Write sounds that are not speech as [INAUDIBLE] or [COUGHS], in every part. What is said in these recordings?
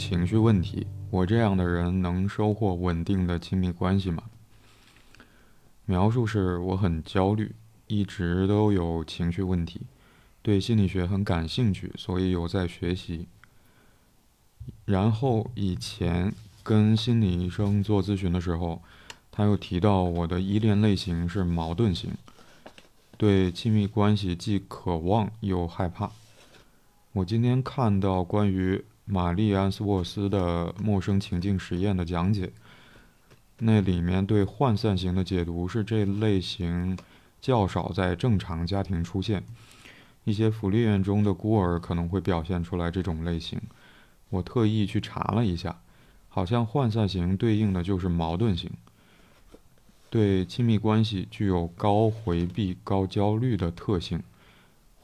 情绪问题。我这样的人能收获稳定的亲密关系吗？描述是我很焦虑，一直都有情绪问题，对心理学很感兴趣，所以有在学习。然后以前跟心理医生做咨询的时候，他又提到我的依恋类型是矛盾型，对亲密关系既渴望又害怕。我今天看到关于玛丽安斯沃斯的陌生情境实验的讲解。那里面对涣散型的解读是这类型较少在正常家庭出现，一些福利院中的孤儿可能会表现出来这种类型。我特意去查了一下，好像涣散型对应的就是矛盾型，对亲密关系具有高回避、高焦虑的特性。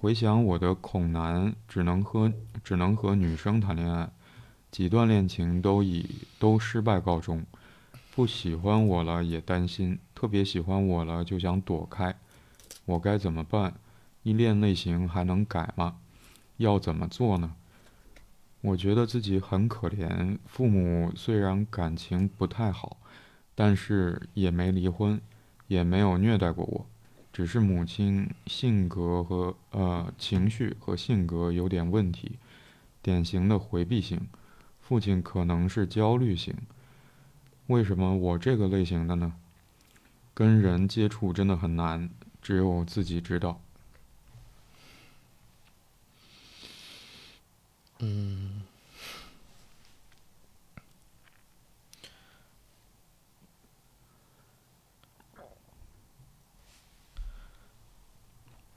回想我的恐男，只能和只能和女生谈恋爱，几段恋情都以都失败告终。不喜欢我了也担心，特别喜欢我了就想躲开，我该怎么办？依恋类型还能改吗？要怎么做呢？我觉得自己很可怜，父母虽然感情不太好，但是也没离婚，也没有虐待过我，只是母亲性格和呃情绪和性格有点问题，典型的回避型，父亲可能是焦虑型。为什么我这个类型的呢？跟人接触真的很难，只有自己知道。嗯，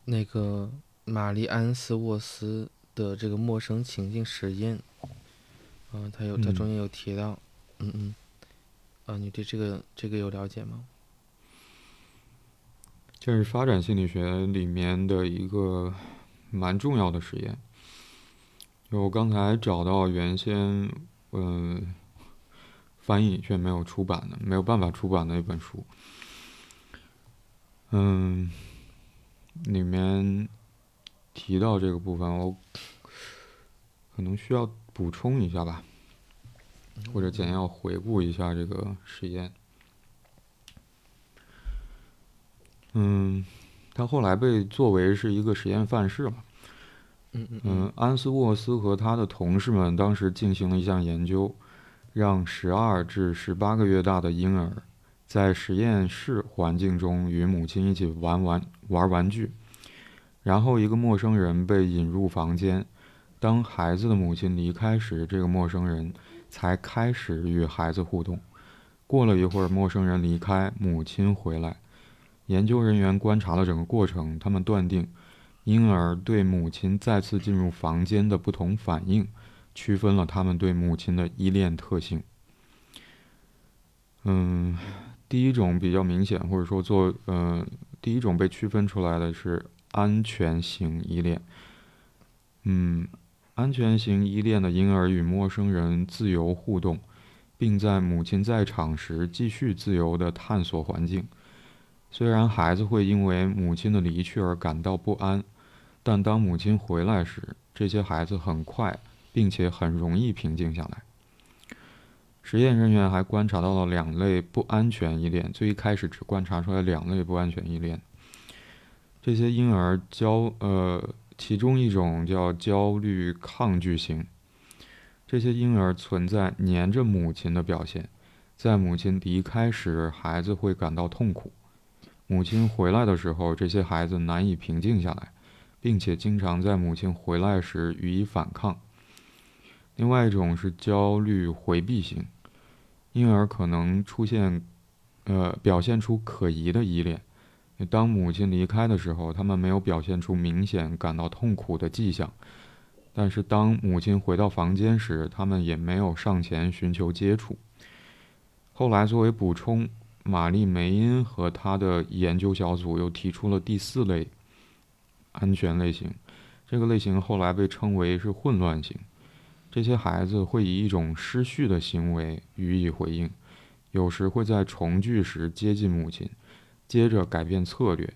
那个玛丽安斯沃斯的这个陌生情境实验，嗯，他有他中间有提到，嗯嗯。啊，你对这个这个有了解吗？这是发展心理学里面的一个蛮重要的实验。就我刚才找到原先嗯翻译却没有出版的，没有办法出版的一本书。嗯，里面提到这个部分，我可能需要补充一下吧。或者简要回顾一下这个实验。嗯，他后来被作为是一个实验范式嘛。嗯嗯嗯。安斯沃斯和他的同事们当时进行了一项研究，让十二至十八个月大的婴儿在实验室环境中与母亲一起玩玩玩玩具，然后一个陌生人被引入房间，当孩子的母亲离开时，这个陌生人。才开始与孩子互动。过了一会儿，陌生人离开，母亲回来。研究人员观察了整个过程，他们断定，婴儿对母亲再次进入房间的不同反应，区分了他们对母亲的依恋特性。嗯，第一种比较明显，或者说做嗯，第一种被区分出来的是安全型依恋。嗯。安全型依恋的婴儿与陌生人自由互动，并在母亲在场时继续自由地探索环境。虽然孩子会因为母亲的离去而感到不安，但当母亲回来时，这些孩子很快并且很容易平静下来。实验人员还观察到了两类不安全依恋，最一开始只观察出来两类不安全依恋。这些婴儿焦呃。其中一种叫焦虑抗拒型，这些婴儿存在黏着母亲的表现，在母亲离开时，孩子会感到痛苦；母亲回来的时候，这些孩子难以平静下来，并且经常在母亲回来时予以反抗。另外一种是焦虑回避型，因而可能出现，呃，表现出可疑的依恋。当母亲离开的时候，他们没有表现出明显感到痛苦的迹象，但是当母亲回到房间时，他们也没有上前寻求接触。后来，作为补充，玛丽梅因和他的研究小组又提出了第四类安全类型，这个类型后来被称为是混乱型。这些孩子会以一种失序的行为予以回应，有时会在重聚时接近母亲。接着改变策略，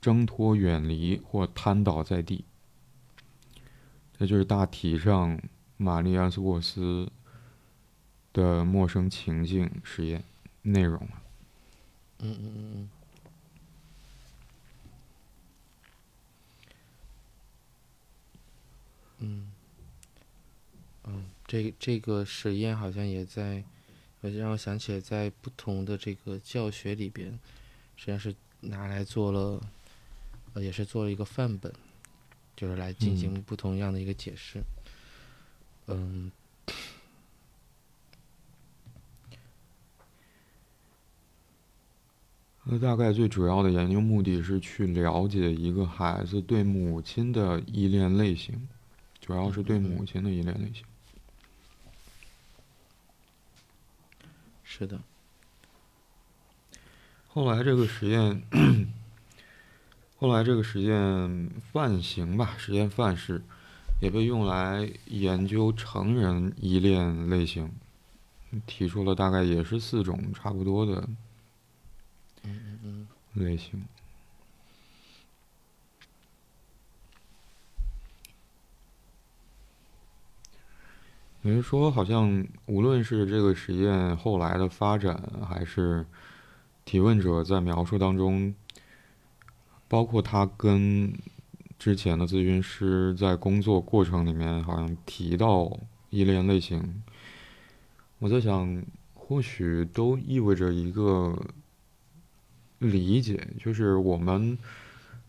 挣脱、远离或瘫倒在地。这就是大体上玛丽安斯沃斯的陌生情境实验内容。嗯嗯嗯嗯。嗯，嗯，这这个实验好像也在，让我想起来，在不同的这个教学里边，实际上是拿来做了，呃，也是做了一个范本，就是来进行不同样的一个解释。嗯。那大概最主要的研究目的是去了解一个孩子对母亲的依恋类型，主要是对母亲的依恋类型。是的。后来这个实验，后来这个实验范型吧，实验范式也被用来研究成人依恋类型，提出了大概也是四种差不多的。类型。也就是说，好像无论是这个实验后来的发展，还是提问者在描述当中，包括他跟之前的咨询师在工作过程里面，好像提到依恋类型，我在想，或许都意味着一个。理解就是我们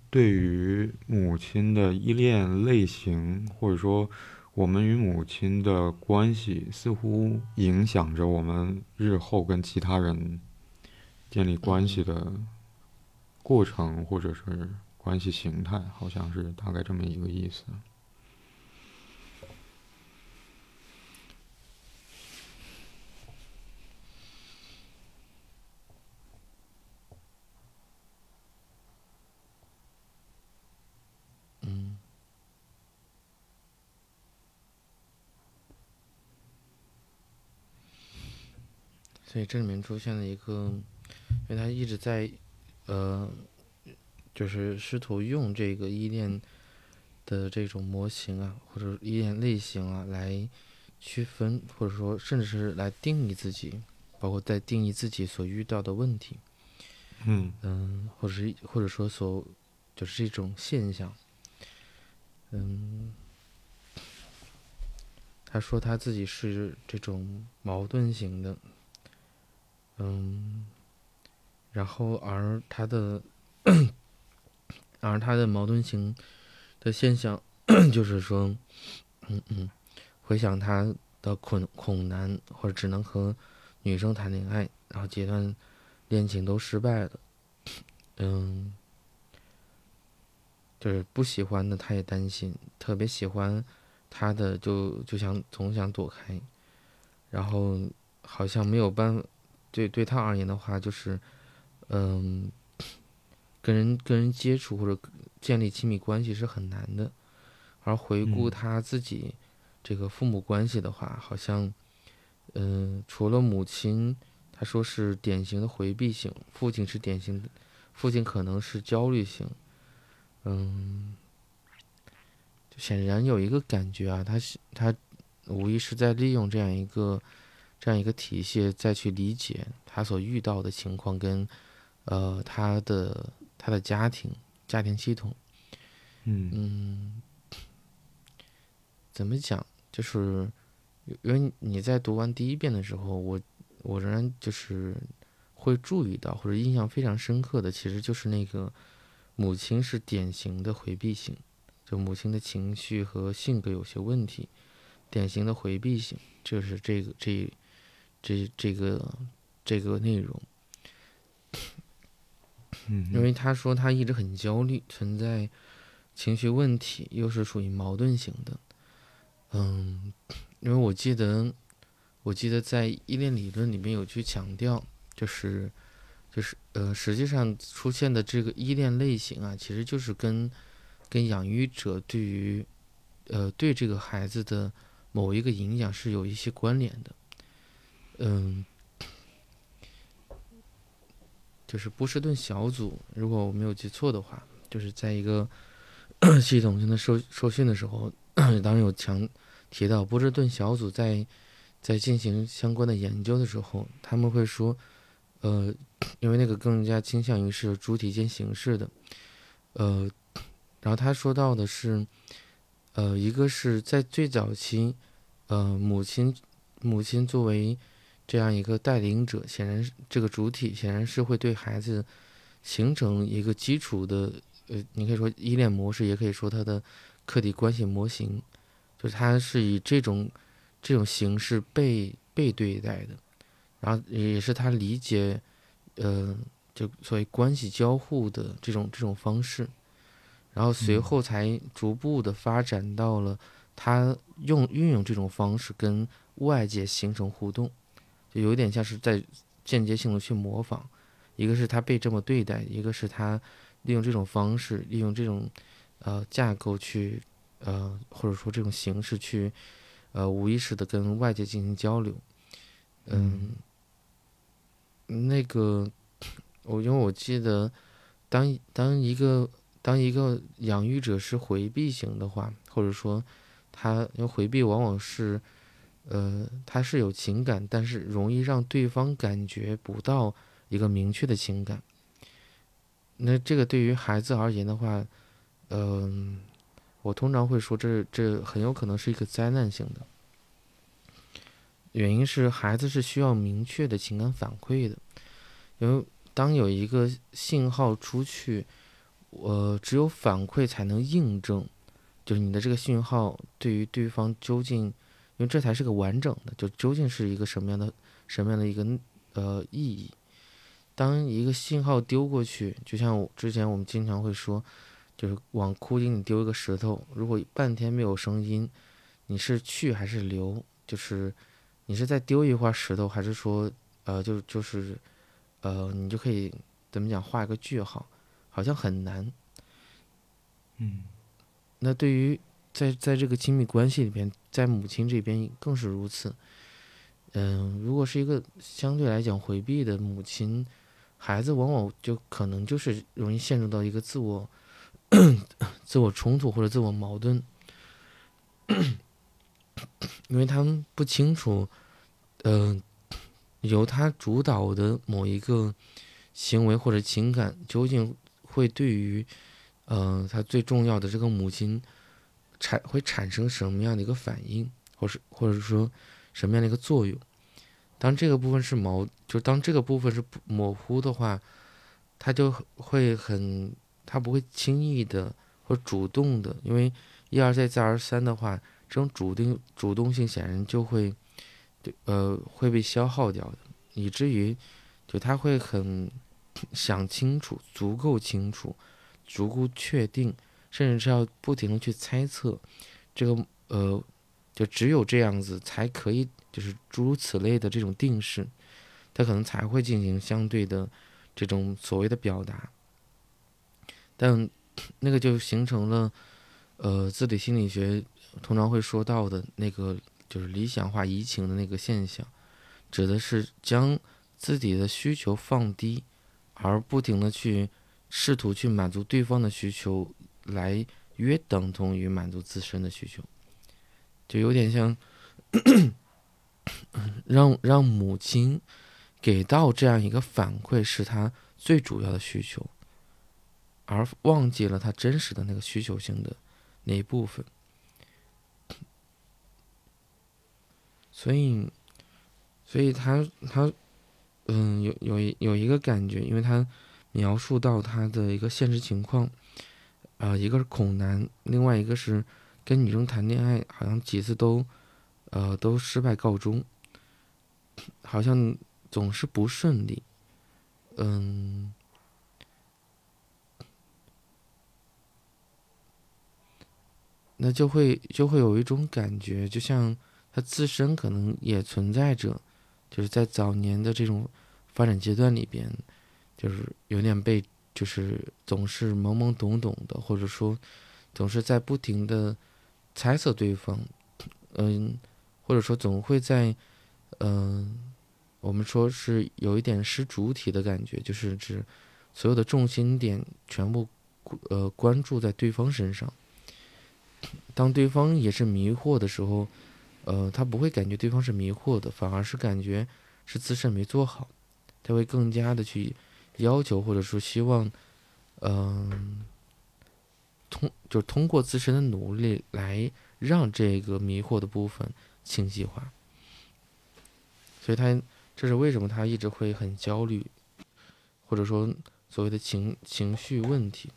对于母亲的依恋类型，或者说我们与母亲的关系，似乎影响着我们日后跟其他人建立关系的过程，或者是关系形态，好像是大概这么一个意思。所以这里面出现了一个，因为他一直在，呃，就是试图用这个依恋的这种模型啊，或者依恋类型啊，来区分，或者说甚至是来定义自己，包括在定义自己所遇到的问题。嗯嗯，或者是或者说所就是一种现象。嗯，他说他自己是这种矛盾型的。嗯，然后而他的，[COUGHS] 而他的矛盾型的现象，[COUGHS] 就是说，[COUGHS] 嗯嗯，回想他的恐恐男，或者只能和女生谈恋爱，然后阶段恋情都失败了，嗯，就是不喜欢的他也担心，特别喜欢他的就就想总想躲开，然后好像没有办法。对对他而言的话，就是，嗯，跟人跟人接触或者建立亲密关系是很难的。而回顾他自己这个父母关系的话，好像，嗯，除了母亲，他说是典型的回避型，父亲是典型的，父亲可能是焦虑型，嗯，显然有一个感觉啊，他是他无疑是在利用这样一个。这样一个体系，再去理解他所遇到的情况，跟呃他的他的家庭家庭系统，嗯怎么讲？就是因为你在读完第一遍的时候，我我仍然就是会注意到或者印象非常深刻的，其实就是那个母亲是典型的回避型，就母亲的情绪和性格有些问题，典型的回避型，就是这个这。这这个这个内容，因为他说他一直很焦虑，存在情绪问题，又是属于矛盾型的。嗯，因为我记得，我记得在依恋理论里面有去强调，就是就是呃，实际上出现的这个依恋类型啊，其实就是跟跟养育者对于呃对这个孩子的某一个影响是有一些关联的。嗯，就是波士顿小组，如果我没有记错的话，就是在一个 [CLEARS THROAT] 系统性的受受训的时候，当然有强提到波士顿小组在在进行相关的研究的时候，他们会说，呃，因为那个更加倾向于是主体间形式的，呃，然后他说到的是，呃，一个是在最早期，呃，母亲母亲作为这样一个带领者，显然这个主体显然是会对孩子形成一个基础的，呃，你可以说依恋模式，也可以说他的客体关系模型，就是他是以这种这种形式被被对待的，然后也是他理解，呃，就所谓关系交互的这种这种方式，然后随后才逐步的发展到了他用运用这种方式跟外界形成互动。就有点像是在间接性的去模仿，一个是他被这么对待，一个是他利用这种方式，利用这种呃架构去呃或者说这种形式去呃无意识的跟外界进行交流。嗯，那个我因为我记得，当当一个当一个养育者是回避型的话，或者说他因为回避往往是。呃，他是有情感，但是容易让对方感觉不到一个明确的情感。那这个对于孩子而言的话，嗯，我通常会说，这这很有可能是一个灾难性的。原因是孩子是需要明确的情感反馈的，因为当有一个信号出去，呃，只有反馈才能印证，就是你的这个信号对于对方究竟。因为这才是个完整的，就究竟是一个什么样的、什么样的一个呃意义？当一个信号丢过去，就像我之前我们经常会说，就是往枯井里丢一个石头，如果半天没有声音，你是去还是留？就是你是在丢一块石头，还是说呃就就是呃你就可以怎么讲画一个句号？好像很难。嗯，那对于。在在这个亲密关系里边，在母亲这边更是如此。嗯，如果是一个相对来讲回避的母亲，孩子往往就可能就是容易陷入到一个自我、[CLEARS THROAT] 自我冲突或者自我矛盾，因为他们不清楚，嗯，由他主导的某一个行为或者情感究竟会对于，嗯，他最重要的这个母亲。产会产生什么样的一个反应，或是或者说什么样的一个作用？当这个部分是毛，就当这个部分是模糊的话，他就会很，他不会轻易的或主动的，因为一而再再而三的话，这种主动主动性显然就会，对呃，会被消耗掉的，以至于就他会很 [COUGHS] 想清楚，足够清楚，足够确定。甚至是要不停的去猜测，这个呃，就只有这样子才可以，就是诸如此类的这种定式，他可能才会进行相对的这种所谓的表达。但 [CLEARS THROAT] 那个就形成了，呃，自体心理学通常会说到的那个，就是理想化移情的那个现象，指的是将自己的需求放低，而不停的去试图去满足对方的需求。来约等同于满足自身的需求，就有点像 [CLEARS THROAT] 让让母亲给到这样一个反馈是他最主要的需求，而忘记了他真实的那个需求性的那一部分。所以，所以他他嗯有有有一个感觉，因为他描述到他的一个现实情况。啊，一个是恐男，另外一个是跟女生谈恋爱，好像几次都，呃，都失败告终，好像总是不顺利，嗯，那就会就会有一种感觉，就像他自身可能也存在着，就是在早年的这种发展阶段里边，就是有点被。就是总是懵懵懂懂的，或者说总是在不停的猜测对方，嗯，或者说总会在，嗯，我们说是有一点失主体的感觉，就是指所有的重心点全部呃关注在对方身上。当对方也是迷惑的时候，呃，他不会感觉对方是迷惑的，反而是感觉是自身没做好，他会更加的去要求或者说希望，嗯，通就是通过自身的努力来让这个迷惑的部分清晰化，所以他这是为什么他一直会很焦虑，或者说所谓的情情绪问题。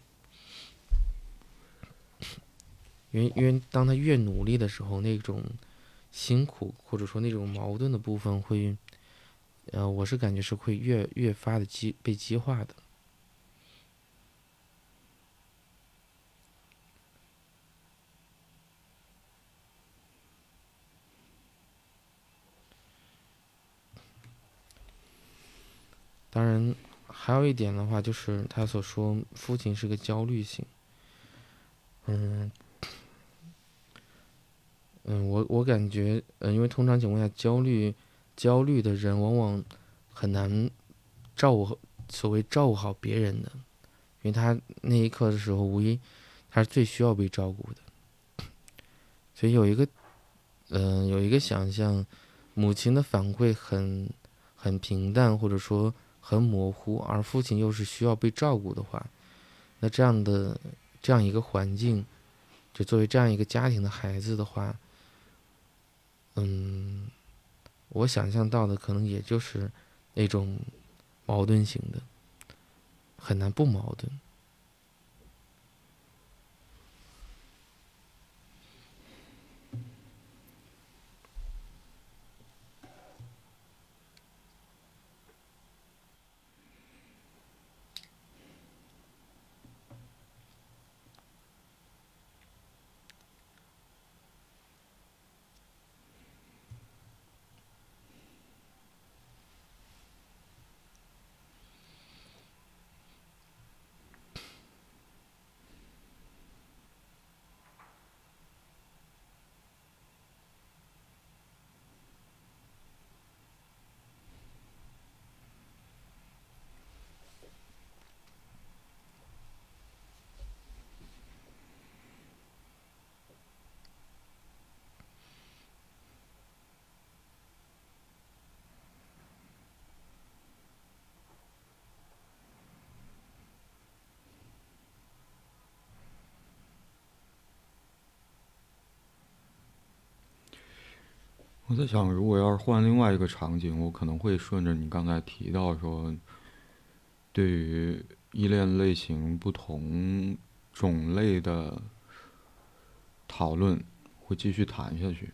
因为，因为当他越努力的时候，那种辛苦或者说那种矛盾的部分会，呃，我是感觉是会越越发的激被激化的。当然，还有一点的话，就是他所说父亲是个焦虑型，嗯。嗯，我我感觉，嗯，因为通常情况下，焦虑焦虑的人往往很难照顾所谓照顾好别人的，因为他那一刻的时候，无疑他是最需要被照顾的。所以有一个，嗯，有一个想象，母亲的反馈很很平淡，或者说很模糊，而父亲又是需要被照顾的话，那这样的这样一个环境，就作为这样一个家庭的孩子的话。嗯，我想象到的可能也就是那种矛盾型的，很难不矛盾。我在想，如果要是换另外一个场景，我可能会顺着你刚才提到说，对于依恋类型不同种类的讨论，会继续谈下去。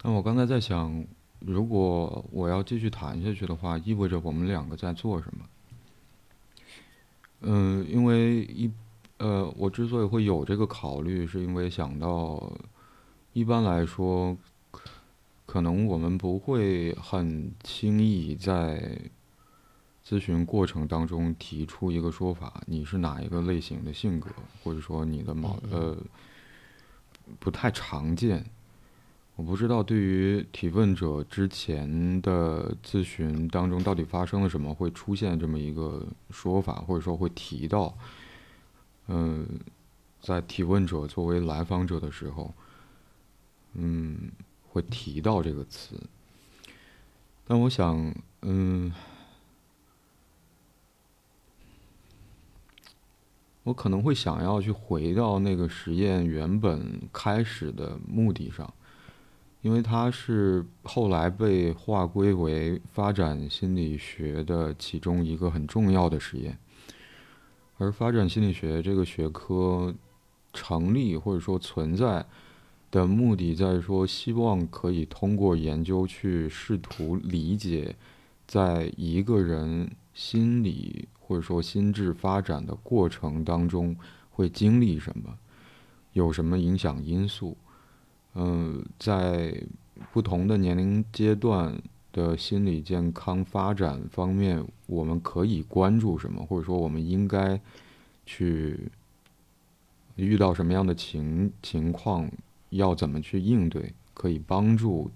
但我刚才在想，如果我要继续谈下去的话，意味着我们两个在做什么？嗯，因为一呃，我之所以会有这个考虑，是因为想到，一般来说。可能我们不会很轻易在咨询过程当中提出一个说法，你是哪一个类型的性格，或者说你的毛呃不太常见。我不知道对于提问者之前的咨询当中到底发生了什么，会出现这么一个说法，或者说会提到，嗯，在提问者作为来访者的时候，嗯。会提到这个词，但我想，嗯，我可能会想要去回到那个实验原本开始的目的上，因为它是后来被划归为发展心理学的其中一个很重要的实验，而发展心理学这个学科成立或者说存在。的目的在于说，希望可以通过研究去试图理解，在一个人心理或者说心智发展的过程当中会经历什么，有什么影响因素。嗯，在不同的年龄阶段的心理健康发展方面，我们可以关注什么，或者说我们应该去遇到什么样的情情况。要怎么去应对，可以帮助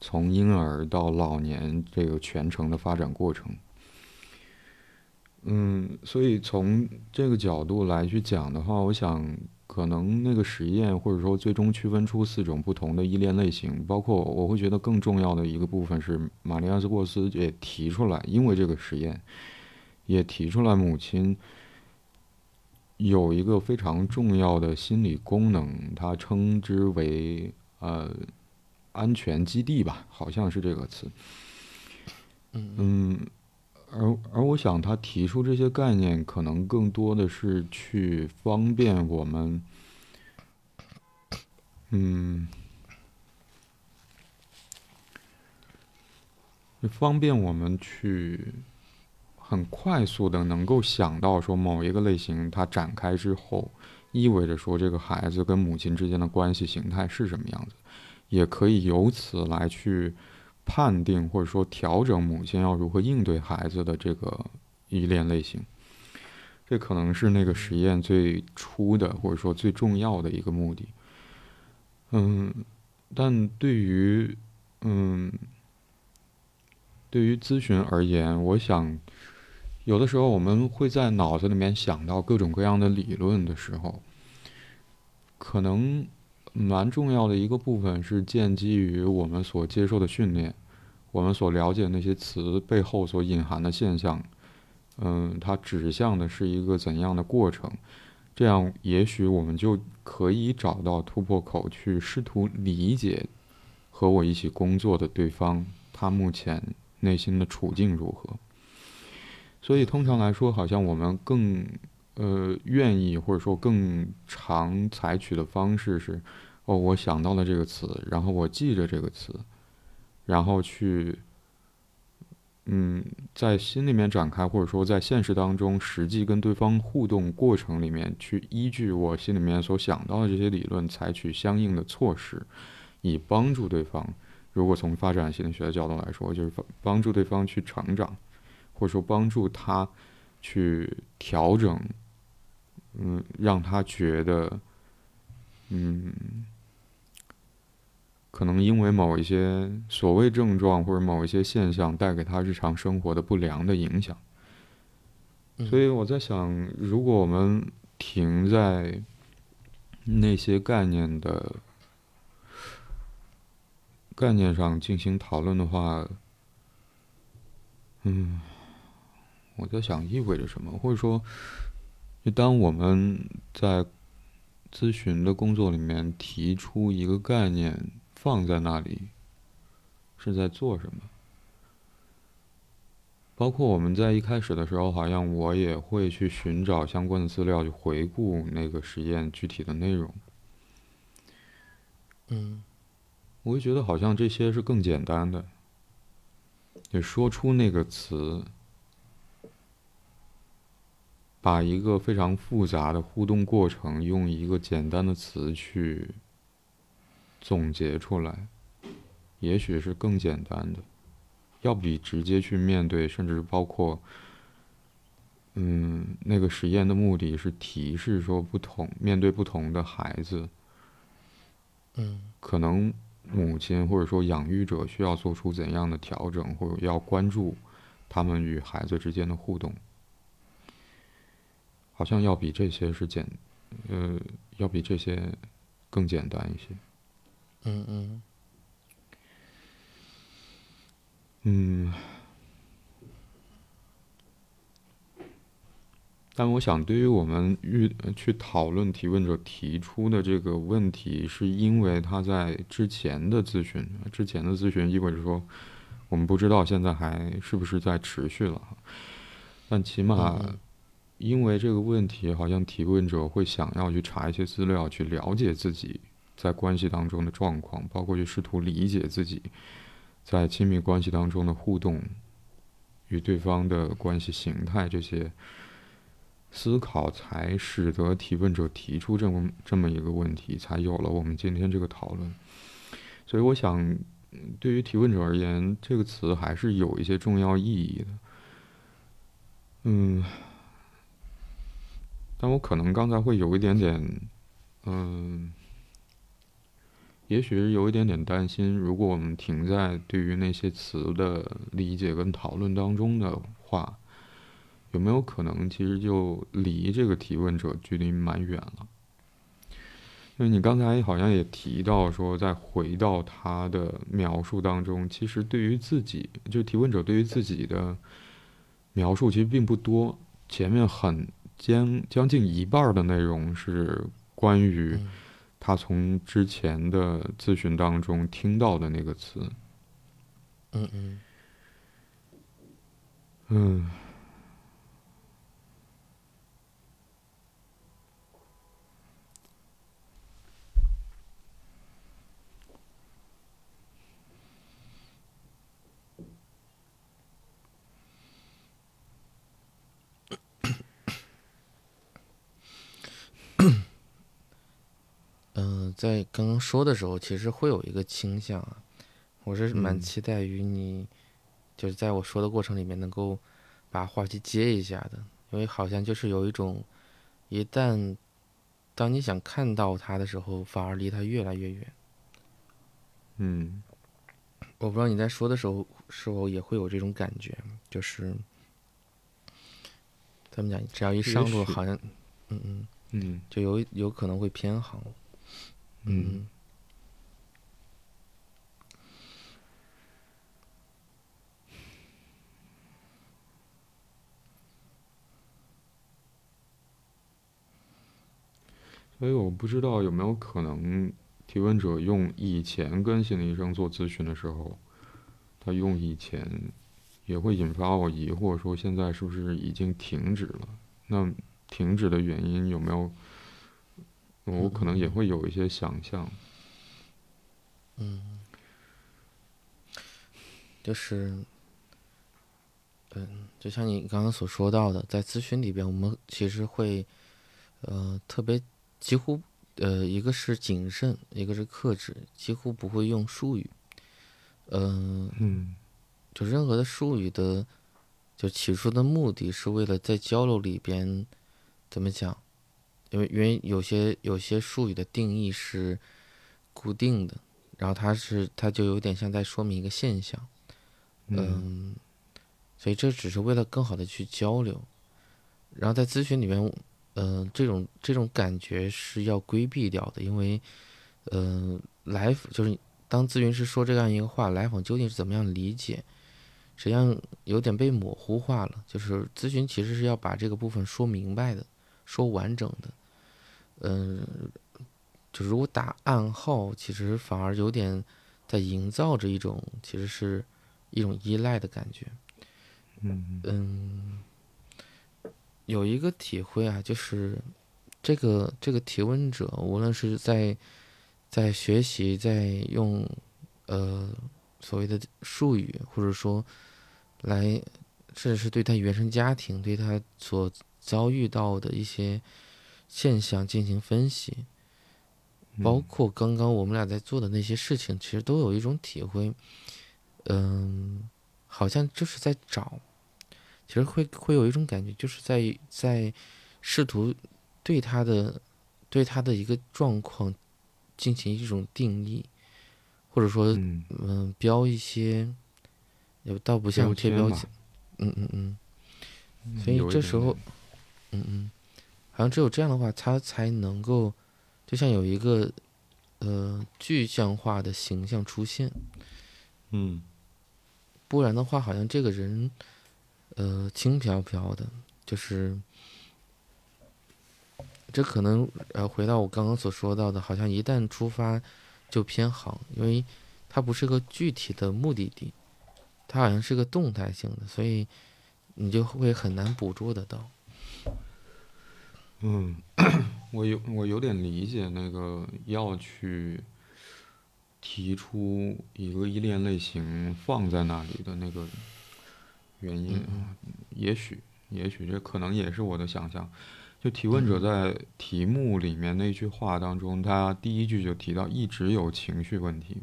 从婴儿到老年这个全程的发展过程。嗯，所以从这个角度来去讲的话，我想可能那个实验或者说最终区分出四种不同的依恋类型，包括我会觉得更重要的一个部分是玛丽安斯沃斯也提出来，因为这个实验也提出来母亲有一个非常重要的心理功能，它称之为呃安全基地吧，好像是这个词。嗯。而而我想，他提出这些概念，可能更多的是去方便我们，嗯，方便我们去很快速的能够想到说某一个类型它展开之后，意味着说这个孩子跟母亲之间的关系形态是什么样子，也可以由此来去。判定或者说调整母亲要如何应对孩子的这个依恋类型，这可能是那个实验最初的或者说最重要的一个目的。嗯，但对于嗯对于咨询而言，我想有的时候我们会在脑子里面想到各种各样的理论的时候，可能。蛮重要的一个部分是建基于我们所接受的训练，我们所了解那些词背后所隐含的现象，嗯，它指向的是一个怎样的过程？这样也许我们就可以找到突破口，去试图理解和我一起工作的对方他目前内心的处境如何。所以通常来说，好像我们更呃愿意或者说更常采取的方式是。哦，我想到了这个词，然后我记着这个词，然后去，嗯，在心里面展开，或者说在现实当中实际跟对方互动过程里面，去依据我心里面所想到的这些理论，采取相应的措施，以帮助对方。如果从发展心理学的角度来说，就是帮帮助对方去成长，或者说帮助他去调整，嗯，让他觉得，嗯。可能因为某一些所谓症状或者某一些现象带给他日常生活的不良的影响，所以我在想，如果我们停在那些概念的概念上进行讨论的话，嗯，我在想意味着什么，或者说，当我们在咨询的工作里面提出一个概念。放在那里是在做什么？包括我们在一开始的时候，好像我也会去寻找相关的资料，去回顾那个实验具体的内容。嗯，我会觉得好像这些是更简单的。你说出那个词，把一个非常复杂的互动过程用一个简单的词去。总结出来，也许是更简单的，要比直接去面对，甚至包括，嗯，那个实验的目的是提示说，不同面对不同的孩子，嗯，可能母亲或者说养育者需要做出怎样的调整，或者要关注他们与孩子之间的互动，好像要比这些是简，呃，要比这些更简单一些。嗯嗯，嗯，但我想，对于我们遇去讨论提问者提出的这个问题，是因为他在之前的咨询，之前的咨询意味着说，我们不知道现在还是不是在持续了，但起码因为这个问题，好像提问者会想要去查一些资料，去了解自己。在关系当中的状况，包括去试图理解自己在亲密关系当中的互动与对方的关系形态，这些思考才使得提问者提出这么这么一个问题，才有了我们今天这个讨论。所以，我想对于提问者而言，这个词还是有一些重要意义的。嗯，但我可能刚才会有一点点，嗯。也许是有一点点担心，如果我们停在对于那些词的理解跟讨论当中的话，有没有可能其实就离这个提问者距离蛮远了？因为你刚才好像也提到说，再回到他的描述当中，其实对于自己，就提问者对于自己的描述其实并不多。前面很将将近一半的内容是关于他从之前的咨询当中听到的那个词。嗯嗯。嗯。在刚刚说的时候，其实会有一个倾向啊，我是蛮期待于你，就是在我说的过程里面能够把话题接一下的，因为好像就是有一种，一旦当你想看到他的时候，反而离他越来越远。嗯，我不知道你在说的时候是否也会有这种感觉，就是怎么讲，只要一上路，好像，嗯嗯嗯，就有有可能会偏航。嗯，所以我不知道有没有可能，提问者用以前跟心理医生做咨询的时候，他用以前也会引发我疑惑，说现在是不是已经停止了？那停止的原因有没有？我可能也会有一些想象，嗯，就是，嗯，就像你刚刚所说到的，在咨询里边，我们其实会，呃，特别几乎，呃，一个是谨慎，一个是克制，几乎不会用术语，嗯嗯，就任何的术语的，就起初的目的是为了在交流里边，怎么讲？因为因为有些有些术语的定义是固定的，然后它是它就有点像在说明一个现象，嗯，所以这只是为了更好的去交流，然后在咨询里面，嗯，这种这种感觉是要规避掉的，因为，嗯，来就是当咨询师说这样一个话，来访究竟是怎么样理解，实际上有点被模糊化了，就是咨询其实是要把这个部分说明白的，说完整的。嗯，就如果打暗号，其实反而有点在营造着一种，其实是一种依赖的感觉。嗯嗯，有一个体会啊，就是这个这个提问者，无论是在在学习，在用呃所谓的术语，或者说来，甚至是对他原生家庭，对他所遭遇到的一些。现象进行分析，包括刚刚我们俩在做的那些事情，其实都有一种体会，嗯，好像就是在找，其实会会有一种感觉，就是在在试图对他的对他的一个状况进行一种定义，或者说嗯标一些，也倒不像贴标签，嗯嗯嗯，所以这时候，嗯嗯。好像只有这样的话，他才能够，就像有一个，呃，具象化的形象出现。嗯。不然的话，好像这个人，呃，轻飘飘的，就是，这可能呃，回到我刚刚所说到的，好像一旦出发就偏航，因为它不是个具体的目的地，它好像是个动态性的，所以你就会很难捕捉得到。嗯，我有我有点理解那个要去提出一个依恋类型放在那里的那个原因啊，也许也许这可能也是我的想象。就提问者在题目里面那句话当中，他第一句就提到一直有情绪问题。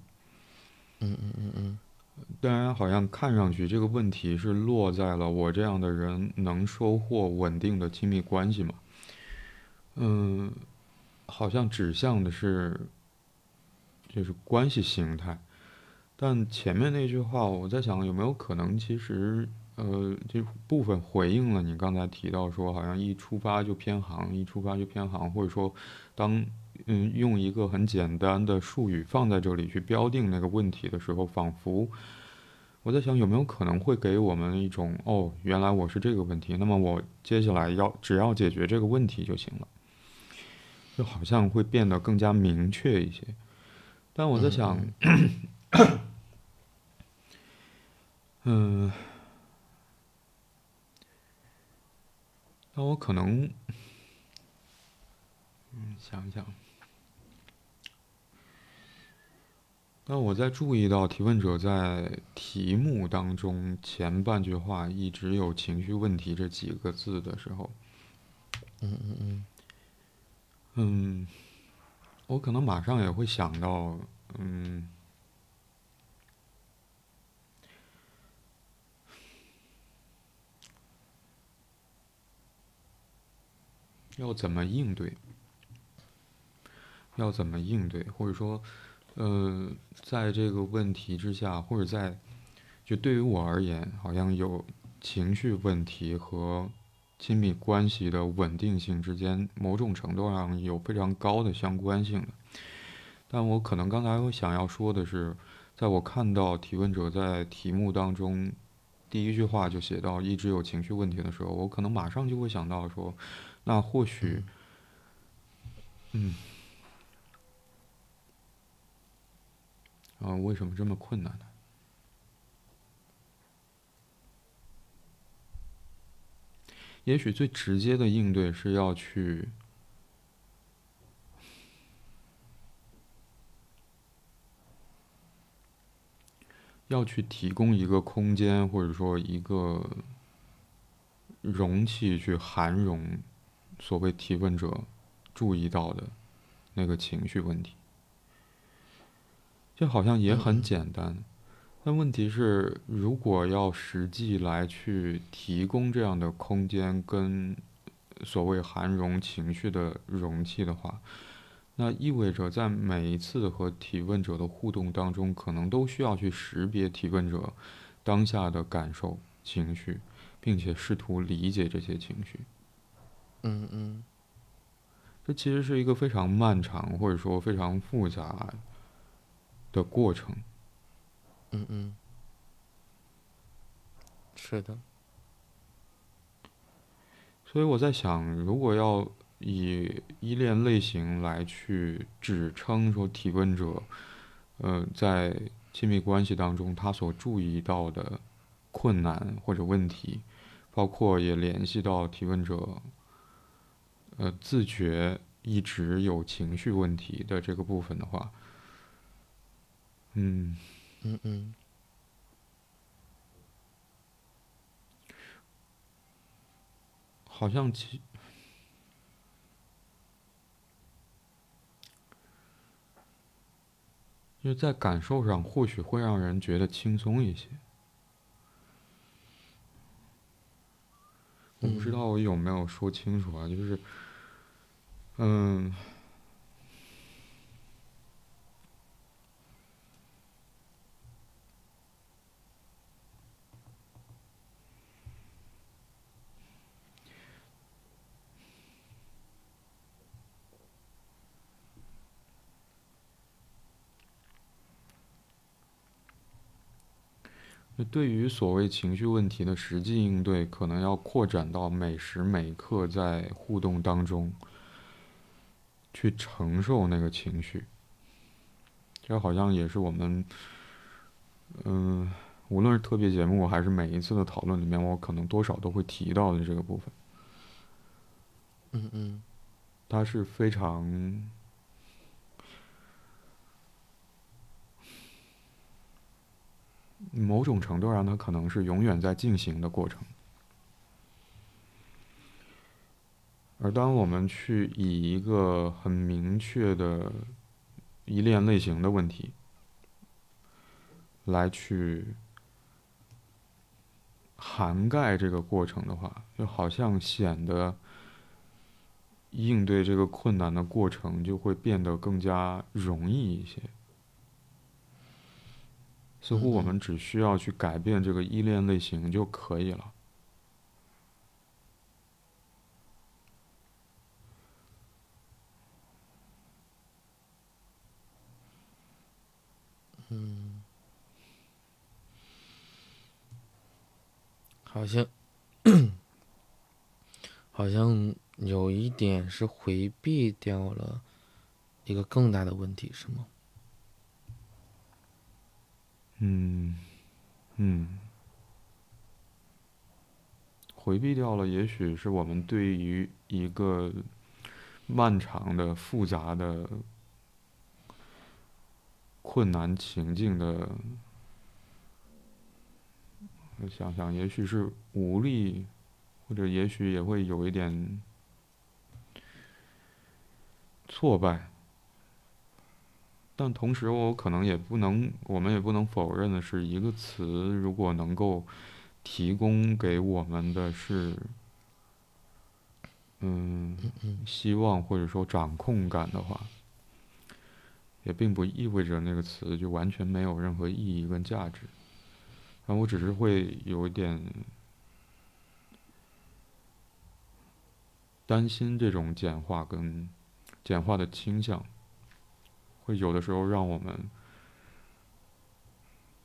嗯嗯嗯嗯。当然，好像看上去这个问题是落在了我这样的人能收获稳定的亲密关系吗？嗯，好像指向的是，就是关系形态，但前面那句话，我在想有没有可能，其实呃，这部分回应了你刚才提到说，好像一出发就偏航，一出发就偏航，或者说，当嗯，用一个很简单的术语放在这里去标定那个问题的时候，仿佛我在想有没有可能会给我们一种哦，原来我是这个问题，那么我接下来要只要解决这个问题就行了，就好像会变得更加明确一些。但我在想，嗯，[COUGHS] 那我可能。嗯，想一想。那我在注意到提问者在题目当中前半句话一直有“情绪问题”这几个字的时候，嗯嗯嗯，嗯，我可能马上也会想到，嗯，要怎么应对？要怎么应对，或者说，呃，在这个问题之下，或者在，就对于我而言，好像有情绪问题和亲密关系的稳定性之间，某种程度上有非常高的相关性的。但我可能刚才我想要说的是，在我看到提问者在题目当中第一句话就写到一直有情绪问题的时候，我可能马上就会想到说，那或许，嗯。啊，为什么这么困难呢？也许最直接的应对是要去，要去提供一个空间，或者说一个容器，去涵容所谓提问者注意到的那个情绪问题。这好像也很简单，但问题是，如果要实际来去提供这样的空间跟所谓含容情绪的容器的话，那意味着在每一次和提问者的互动当中，可能都需要去识别提问者当下的感受、情绪，并且试图理解这些情绪。嗯嗯，这其实是一个非常漫长，或者说非常复杂。的过程，嗯嗯，是的。所以我在想，如果要以依恋类型来去指称说提问者，呃，在亲密关系当中他所注意到的困难或者问题，包括也联系到提问者，呃，自觉一直有情绪问题的这个部分的话。嗯，嗯嗯，好像其，就在感受上，或许会让人觉得轻松一些。我不知道我有没有说清楚啊，就是，嗯。对于所谓情绪问题的实际应对，可能要扩展到每时每刻在互动当中去承受那个情绪。这好像也是我们，嗯，无论是特别节目还是每一次的讨论里面，我可能多少都会提到的这个部分。嗯嗯，它是非常。某种程度上，它可能是永远在进行的过程。而当我们去以一个很明确的依恋类型的问题来去涵盖这个过程的话，就好像显得应对这个困难的过程就会变得更加容易一些。似乎我们只需要去改变这个依恋类型就可以了。嗯。好像好像有一点是回避掉了一个更大的问题是吗？嗯嗯，回避掉了，也许是我们对于一个漫长的、复杂的。困难情境的，我想想，也许是无力，或者也许也会有一点挫败。但同时，我可能也不能，我们也不能否认的是，一个词如果能够提供给我们的是，嗯，希望或者说掌控感的话。也并不意味着那个词就完全没有任何意义跟价值，然后我只是会有一点担心这种简化跟简化的倾向，有的时候让我们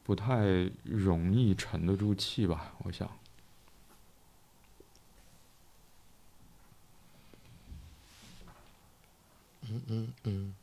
不太容易沉得住气吧，我想。嗯嗯嗯。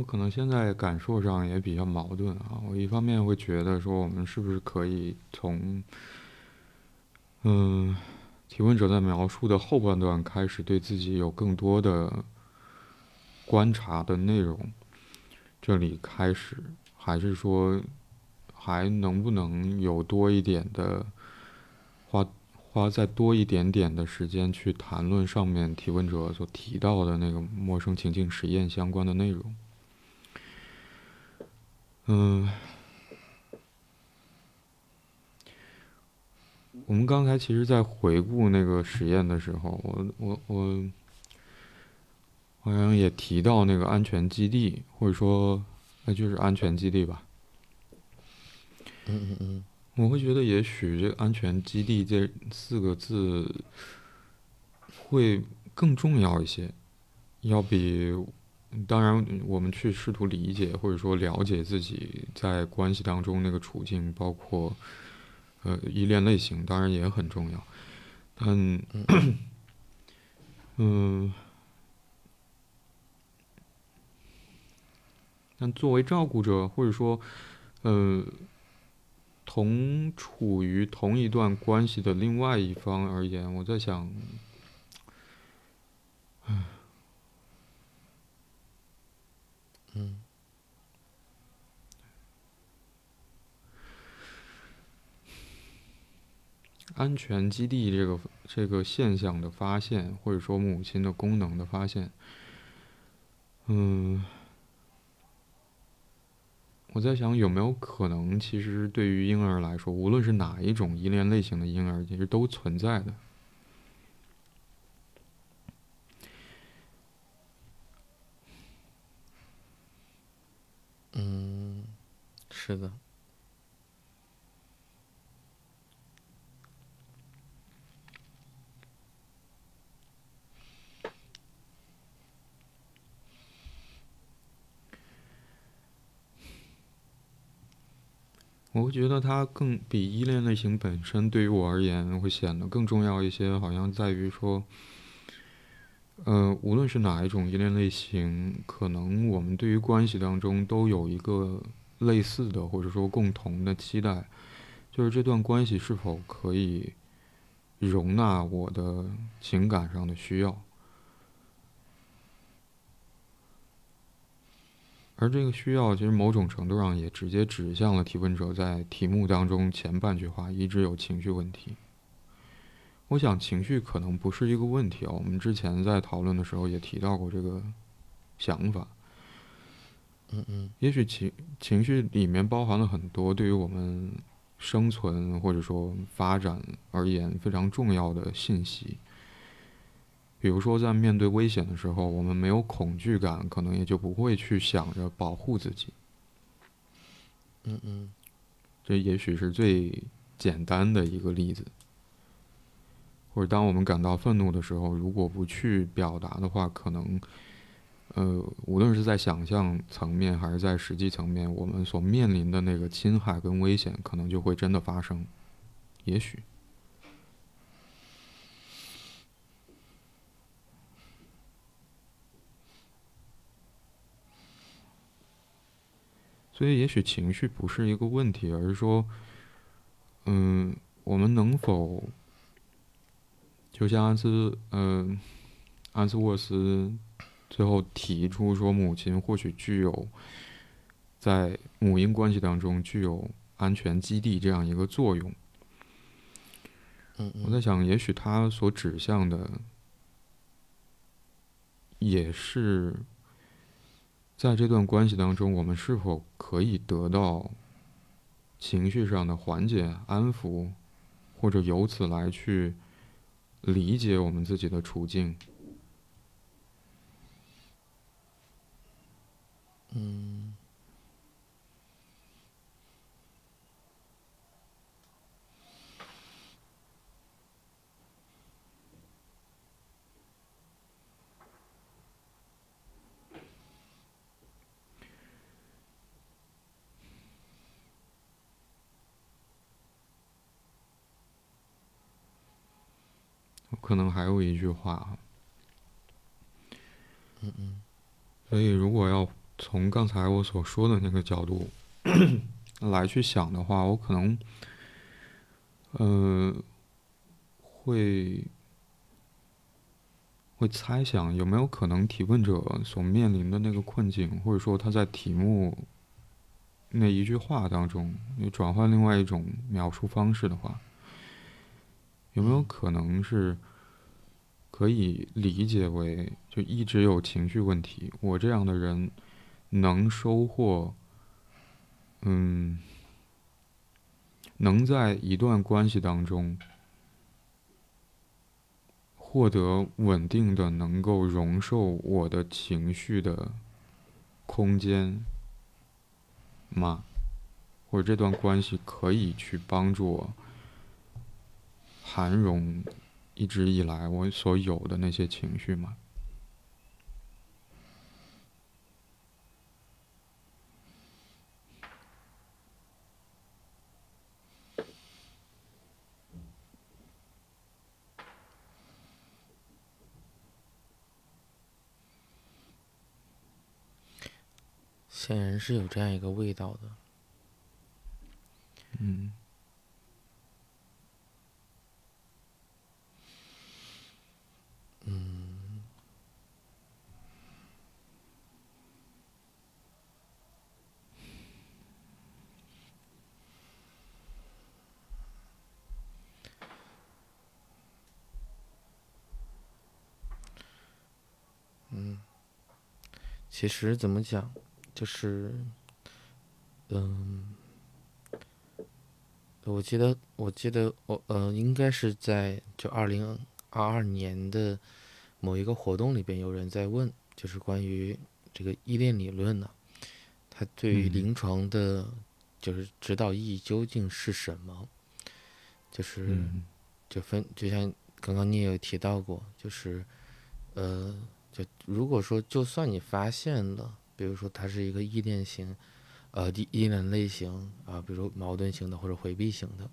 我可能现在感受上也比较矛盾啊。我一方面会觉得说，我们是不是可以从，嗯，提问者在描述的后半段开始，对自己有更多的观察的内容，这里开始，还是说，还能不能有多一点的花花再多一点点的时间去谈论上面提问者所提到的那个陌生情境实验相关的内容？嗯，我们刚才其实，在回顾那个实验的时候，我我我好像也提到那个安全基地，或者说，那就是安全基地吧。嗯嗯嗯，我会觉得，也许这“安全基地”这四个字会更重要一些，要比。当然，我们去试图理解或者说了解自己在关系当中那个处境，包括呃依恋类型，当然也很重要。但嗯，但作为照顾者或者说呃同处于同一段关系的另外一方而言，我在想，唉。嗯，安全基地这个这个现象的发现，或者说母亲的功能的发现，嗯，我在想有没有可能，其实对于婴儿来说，无论是哪一种依恋类型的婴儿，其实都存在的。嗯是的。我会觉得它更比依恋类型本身对于我而言会显得更重要一些，好像在于说，呃，无论是哪一种依恋类型，可能我们对于关系当中都有一个类似的或者说共同的期待，就是这段关系是否可以容纳我的情感上的需要。而这个需要，其实某种程度上也直接指向了提问者在题目当中前半句话一直有情绪问题。我想情绪可能不是一个问题啊，我们之前在讨论的时候也提到过这个想法。嗯嗯。也许情情绪里面包含了很多对于我们生存或者说发展而言非常重要的信息。比如说，在面对危险的时候，我们没有恐惧感，可能也就不会去想着保护自己。嗯嗯，这也许是最简单的一个例子。或者，当我们感到愤怒的时候，如果不去表达的话，可能，呃，无论是在想象层面还是在实际层面，我们所面临的那个侵害跟危险，可能就会真的发生。也许。所以，也许情绪不是一个问题，而是说，嗯，我们能否，就像安斯，嗯，安斯沃斯最后提出说，母亲或许具有在母婴关系当中具有安全基地这样一个作用。嗯，我在想，也许他所指向的也是。在这段关系当中，我们是否可以得到情绪上的缓解、安抚，或者由此来去理解我们自己的处境？嗯。可能还有一句话，嗯嗯，所以如果要从刚才我所说的那个角度 [COUGHS] 来去想的话，我可能，呃，会会猜想有没有可能提问者所面临的那个困境，或者说他在题目那一句话当中，你转换另外一种描述方式的话。有没有可能是可以理解为，就一直有情绪问题？我这样的人能收获，嗯，能在一段关系当中获得稳定的、能够容受我的情绪的空间吗？或者这段关系可以去帮助我？涵容一直以来我所有的那些情绪吗？显然是有这样一个味道的。嗯。其实怎么讲，就是，嗯，我记得，我记得，我呃，应该是在就二零二二年的某一个活动里边，有人在问，就是关于这个依恋理论呢，它对于临床的就是指导意义究竟是什么？就是嗯。就分，就像刚刚你也有提到过，就是呃，就如果说就算你发现了，比如说它是一个依恋型，呃，依依恋类型啊，比如矛盾型的或者回避型的，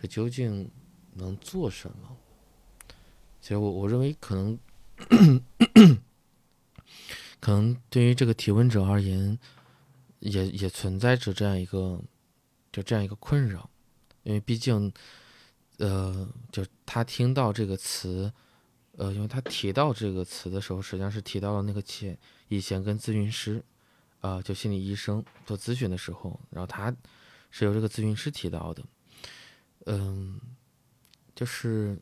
这究竟能做什么？其实我我认为可能，可能对于这个提问者而言，也也存在着这样一个，就这样一个困扰，因为毕竟，呃，就他听到这个词，呃，因为他提到这个词的时候，实际上是提到了那个前以前跟咨询师，啊、就心理医生做咨询的时候，然后他是由这个咨询师提到的，嗯，就是。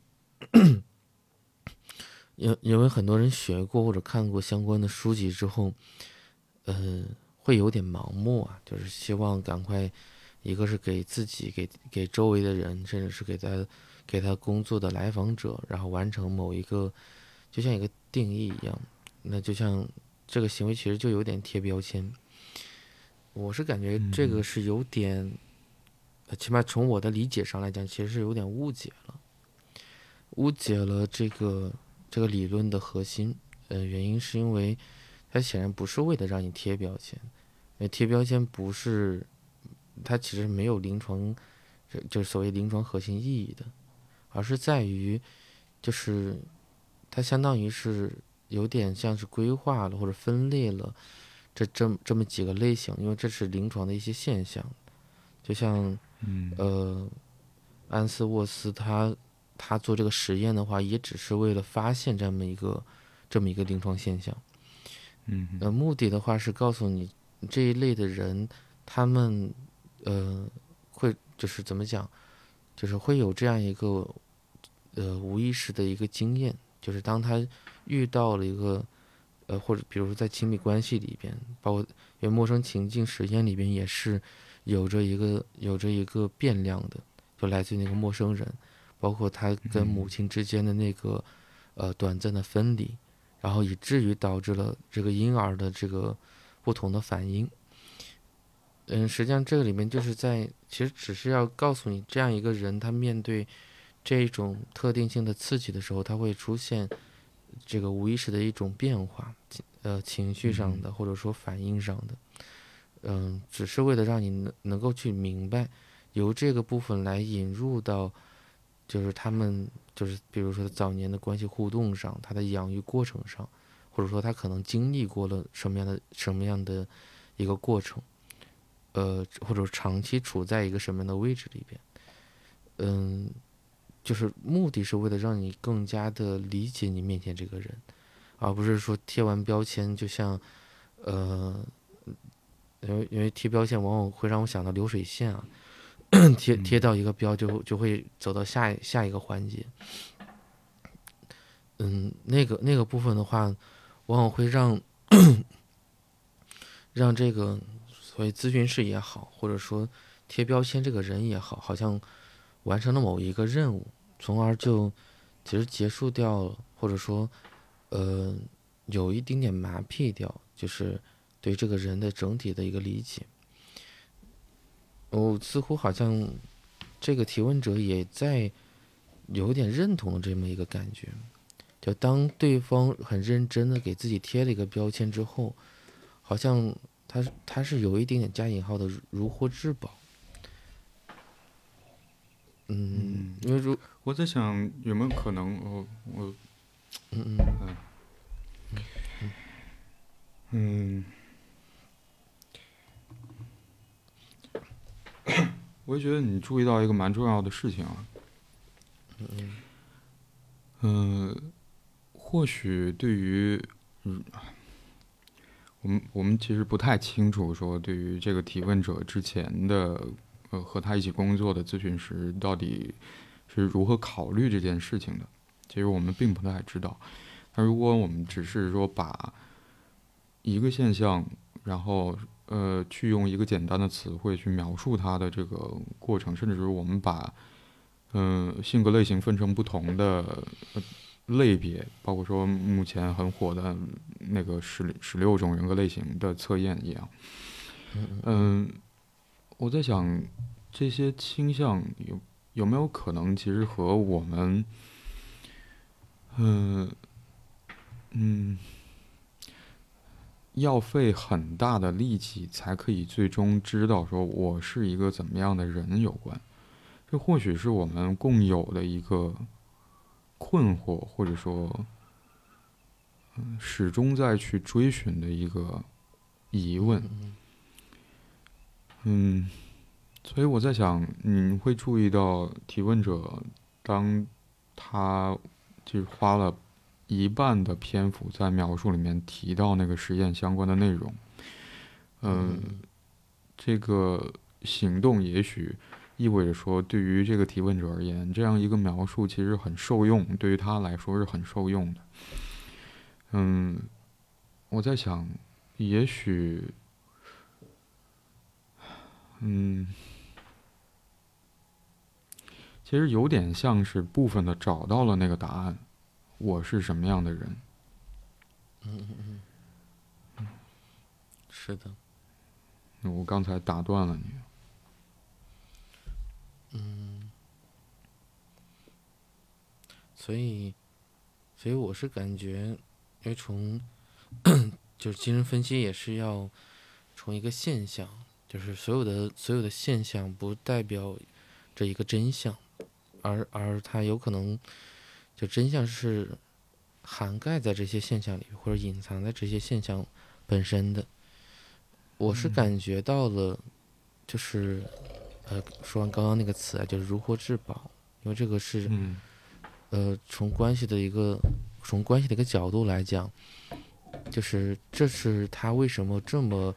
因因为很多人学过或者看过相关的书籍之后，呃，会有点盲目啊，就是希望赶快，一个是给自己、给给周围的人，甚至是给他给他工作的来访者，然后完成某一个，就像一个定义一样，那就像这个行为其实就有点贴标签。我是感觉这个是有点，呃起码从我的理解上来讲，其实是有点误解了，误解了这个。这个理论的核心，呃，原因是因为它显然不是为了让你贴标签，因为贴标签不是它其实没有临床，就就是所谓临床核心意义的，而是在于就是它相当于是有点像是规划了或者分裂了这这这么几个类型，因为这是临床的一些现象，就像嗯呃安斯沃斯他。他做这个实验的话，也只是为了发现这么一个这么一个临床现象。嗯呃，目的的话是告诉你这一类的人，他们呃会就是怎么讲，就是会有这样一个呃无意识的一个经验，就是当他遇到了一个呃或者比如说在亲密关系里边，包括因为陌生情境实验里边也是有着一个有着一个变量的，就来自于那个陌生人。包括他跟母亲之间的那个，呃，短暂的分离，然后以至于导致了这个婴儿的这个不同的反应。嗯，实际上这个里面就是在，其实只是要告诉你，这样一个人他面对这种特定性的刺激的时候，他会出现这个无意识的一种变化，呃，情绪上的或者说反应上的，嗯，只是为了让你能能够去明白，由这个部分来引入到。就是他们，就是比如说早年的关系互动上，他的养育过程上，或者说他可能经历过了什么样的什么样的一个过程，呃，或者长期处在一个什么样的位置里边，嗯，就是目的是为了让你更加的理解你面前这个人，而不是说贴完标签，就像，呃，因为因为贴标签往往会让我想到流水线啊。贴贴到一个标就就会走到下下一个环节，嗯，那个那个部分的话，往往会让 [COUGHS] 让这个所谓咨询师也好，或者说贴标签这个人也好，好像完成了某一个任务，从而就其实结束掉了，或者说呃有一丁点麻痹掉，就是对这个人的整体的一个理解。我似乎好像，这个提问者也在有点认同这么一个感觉，就当对方很认真的给自己贴了一个标签之后，好像他他是有一点点加引号的如获至宝。嗯，因为如我在想有没有可能，我我嗯嗯嗯。我也觉得你注意到一个蛮重要的事情啊，嗯嗯，或许对于，嗯，我们我们其实不太清楚说对于这个提问者之前的，呃，和他一起工作的咨询师到底是如何考虑这件事情的，其实我们并不太知道。那如果我们只是说把一个现象，然后呃，去用一个简单的词汇去描述它的这个过程，甚至是我们把嗯、性格类型分成不同的、类别，包括说目前很火的那个十十六种人格类型的测验一样，嗯、我在想，这些倾向有有没有可能，其实和我们，嗯嗯，要费很大的力气才可以最终知道说我是一个怎么样的人有关。这或许是我们共有的一个困惑，或者说，嗯，始终在去追寻的一个疑问。嗯，所以我在想，你会注意到提问者，当他就是花了一半的篇幅在描述里面提到那个实验相关的内容。嗯，这个行动也许。意味着说，对于这个提问者而言，这样一个描述其实很受用，对于他来说是很受用的。嗯，我在想，也许，嗯，其实有点像是部分的找到了那个答案，我是什么样的人？嗯嗯嗯，是的。我刚才打断了你。嗯，所以，所以我是感觉，因为从 [CLEARS THROAT] 就是精神分析也是要从一个现象，就是所有的所有的现象不代表这一个真相，而而它有可能就真相是涵盖在这些现象里，或者隐藏在这些现象本身的。我是感觉到了，就是。呃，说完刚刚那个词啊，就是如获至宝，因为这个是，呃，从关系的一个从关系的一个角度来讲，就是这是他为什么这么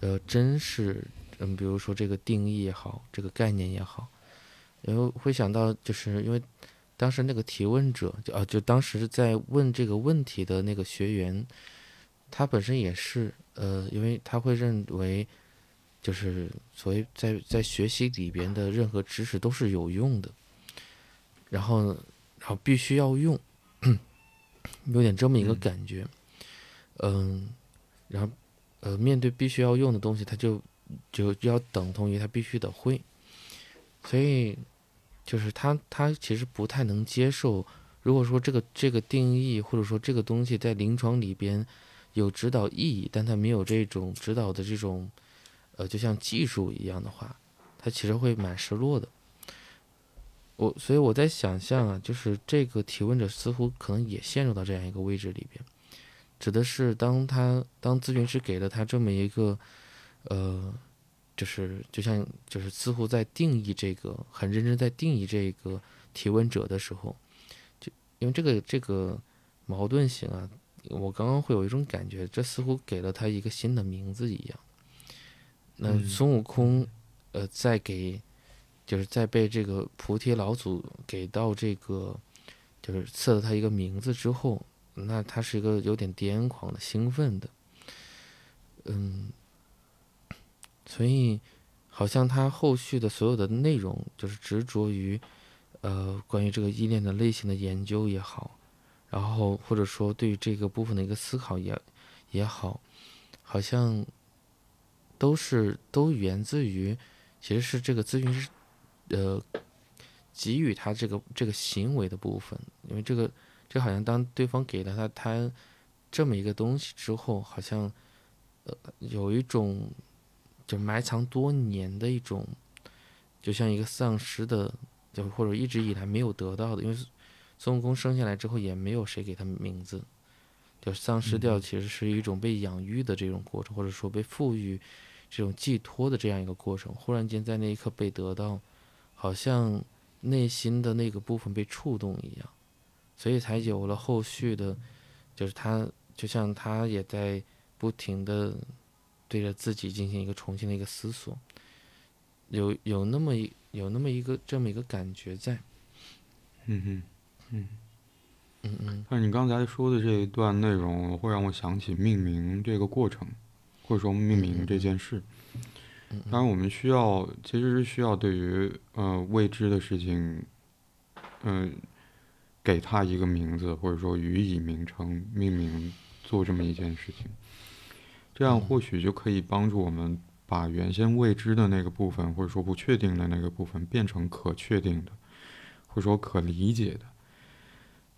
呃珍视，嗯，比如说这个定义也好，这个概念也好，然后会想到，就是因为当时那个提问者，就啊，就当时在问这个问题的那个学员，他本身也是，呃，因为他会认为。就是所谓在在学习里边的任何知识都是有用的，然后然后必须要用，[CLEARS THROAT] 有点这么一个感觉，嗯，然后呃面对必须要用的东西，他就就要等同于他必须得会，所以就是他他其实不太能接受，如果说这个这个定义或者说这个东西在临床里边有指导意义，但他没有这种指导的这种。呃，就像技术一样的话，他其实会蛮失落的。我所以我在想象啊，就是这个提问者似乎可能也陷入到这样一个位置里边，指的是当他当咨询师给了他这么一个，呃，就是就像就是似乎在定义这个很认真在定义这个提问者的时候，就因为这个这个矛盾性啊，我刚刚会有一种感觉，这似乎给了他一个新的名字一样。那孙悟空，呃，在给，就是在被这个菩提老祖给到这个，就是赐了他一个名字之后，那他是一个有点癫狂的、兴奋的，嗯，所以好像他后续的所有的内容，就是执着于，呃，关于这个依恋的类型的研究也好，然后或者说对于这个部分的一个思考也也好，好像。都是都源自于，其实是这个咨询师，呃，给予他这个这个行为的部分，因为这个这好像当对方给了他他这么一个东西之后，好像呃有一种就埋藏多年的一种，就像一个丧失的，就或者一直以来没有得到的，因为孙悟空生下来之后也没有谁给他名字，就丧失掉，其实是一种被养育的这种过程，或者说被赋予。这种寄托的这样一个过程，忽然间在那一刻被得到，好像内心的那个部分被触动一样，所以才有了后续的，就是他就像他也在不停的对着自己进行一个重新的一个思索，有有那么一有那么一个这么一个感觉在，嗯哼，嗯嗯嗯。但你刚才说的这一段内容，会让我想起命名这个过程。或者说命名这件事，当然我们需要，其实是需要对于呃未知的事情，嗯，给他一个名字，或者说予以名称、命名，做这么一件事情，这样或许就可以帮助我们把原先未知的那个部分，或者说不确定的那个部分，变成可确定的，或者说可理解的。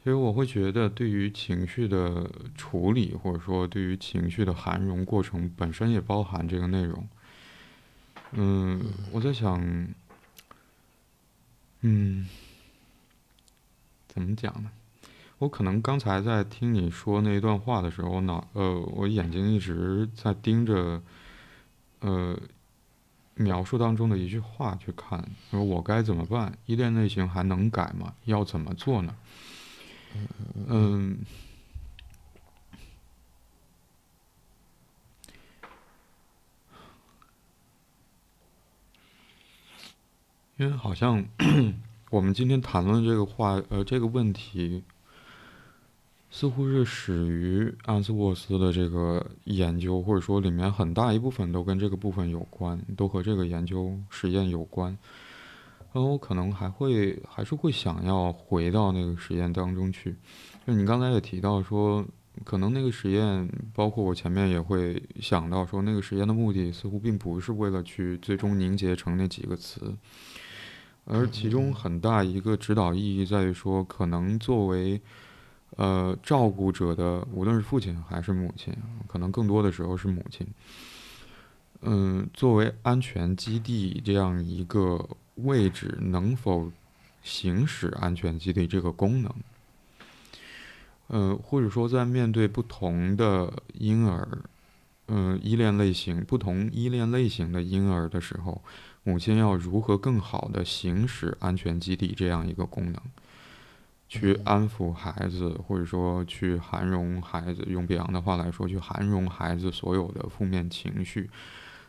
其实我会觉得，对于情绪的处理，或者说对于情绪的涵容过程本身，也包含这个内容。嗯，我在想，嗯，怎么讲呢？我可能刚才在听你说那一段话的时候，脑呃，我眼睛一直在盯着，呃，描述当中的一句话去看，说我该怎么办？依恋类型还能改吗？要怎么做呢？嗯，因为好像 [CLEARS THROAT] 我们今天谈论这个话，呃，这个问题。似乎是始于安斯沃斯的这个研究，或者说里面很大一部分都跟这个部分有关，都和这个研究实验有关。然后我可能还会还是会想要回到那个实验当中去。就你刚才也提到说，可能那个实验，包括我前面也会想到说，那个实验的目的似乎并不是为了去最终凝结成那几个词，而其中很大一个指导意义在于说，可能作为。呃，照顾者的无论是父亲还是母亲，可能更多的时候是母亲。嗯，作为安全基地这样一个位置，能否行使安全基地这个功能？呃，或者说在面对不同的婴儿，嗯，依恋类型不同依恋类型的婴儿的时候，母亲要如何更好的行使安全基地这样一个功能？去安抚孩子，或者说去涵容孩子，用比昂的话来说，去涵容孩子所有的负面情绪，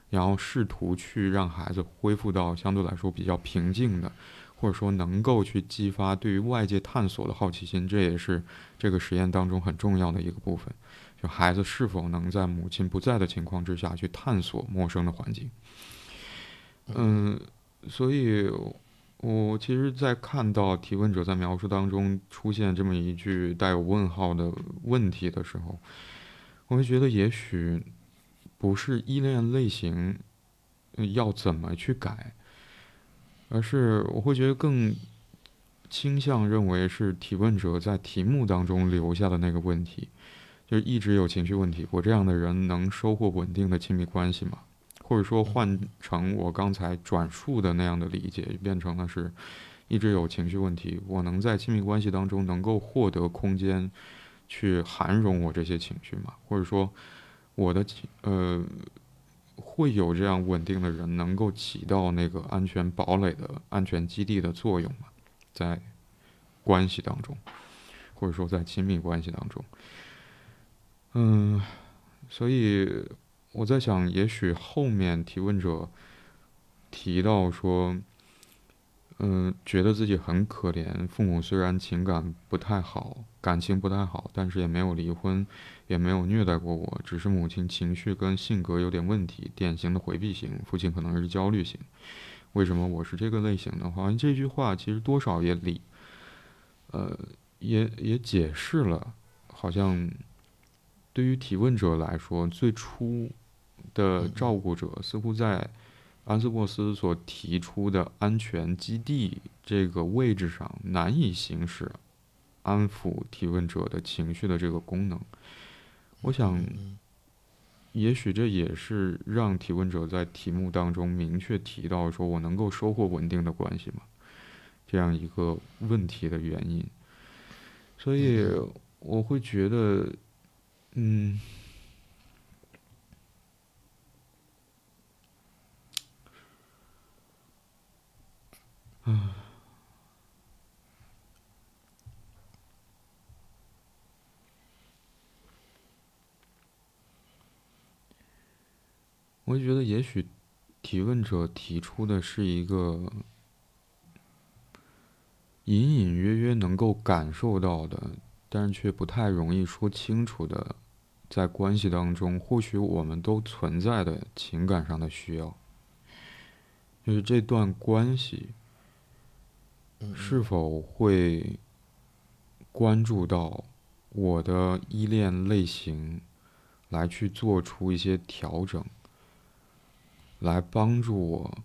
然后试图去让孩子恢复到相对来说比较平静的，或者说能够去激发对于外界探索的好奇心，这也是这个实验当中很重要的一个部分。就孩子是否能在母亲不在的情况之下去探索陌生的环境？嗯，所以。我其实，在看到提问者在描述当中出现这么一句带有问号的问题的时候，我会觉得也许不是依恋类型要怎么去改，而是我会觉得更倾向认为是提问者在题目当中留下的那个问题，就是一直有情绪问题，我这样的人能收获稳定的亲密关系吗？或者说换成我刚才转述的那样的理解，变成了是一直有情绪问题。我能在亲密关系当中能够获得空间，去涵容我这些情绪吗？或者说我的呃会有这样稳定的人能够起到那个安全堡垒的安全基地的作用吗？在关系当中，或者说在亲密关系当中，嗯，所以。我在想，也许后面提问者提到说，嗯，觉得自己很可怜，父母虽然情感不太好，感情不太好，但是也没有离婚，也没有虐待过我，只是母亲情绪跟性格有点问题，典型的回避型，父亲可能是焦虑型。为什么我是这个类型的话，这句话其实多少也理，呃，也也解释了，好像对于提问者来说，最初。的照顾者似乎在安斯沃斯所提出的安全基地这个位置上难以行使安抚提问者的情绪的这个功能。我想，也许这也是让提问者在题目当中明确提到说我能够收获稳定的关系吗？这样一个问题的原因。所以我会觉得，嗯。嗯，我就觉得，也许提问者提出的是一个隐隐约约能够感受到的，但是却不太容易说清楚的，在关系当中，或许我们都存在的情感上的需要，就是这段关系。是否会关注到我的依恋类型，来去做出一些调整？来帮助我，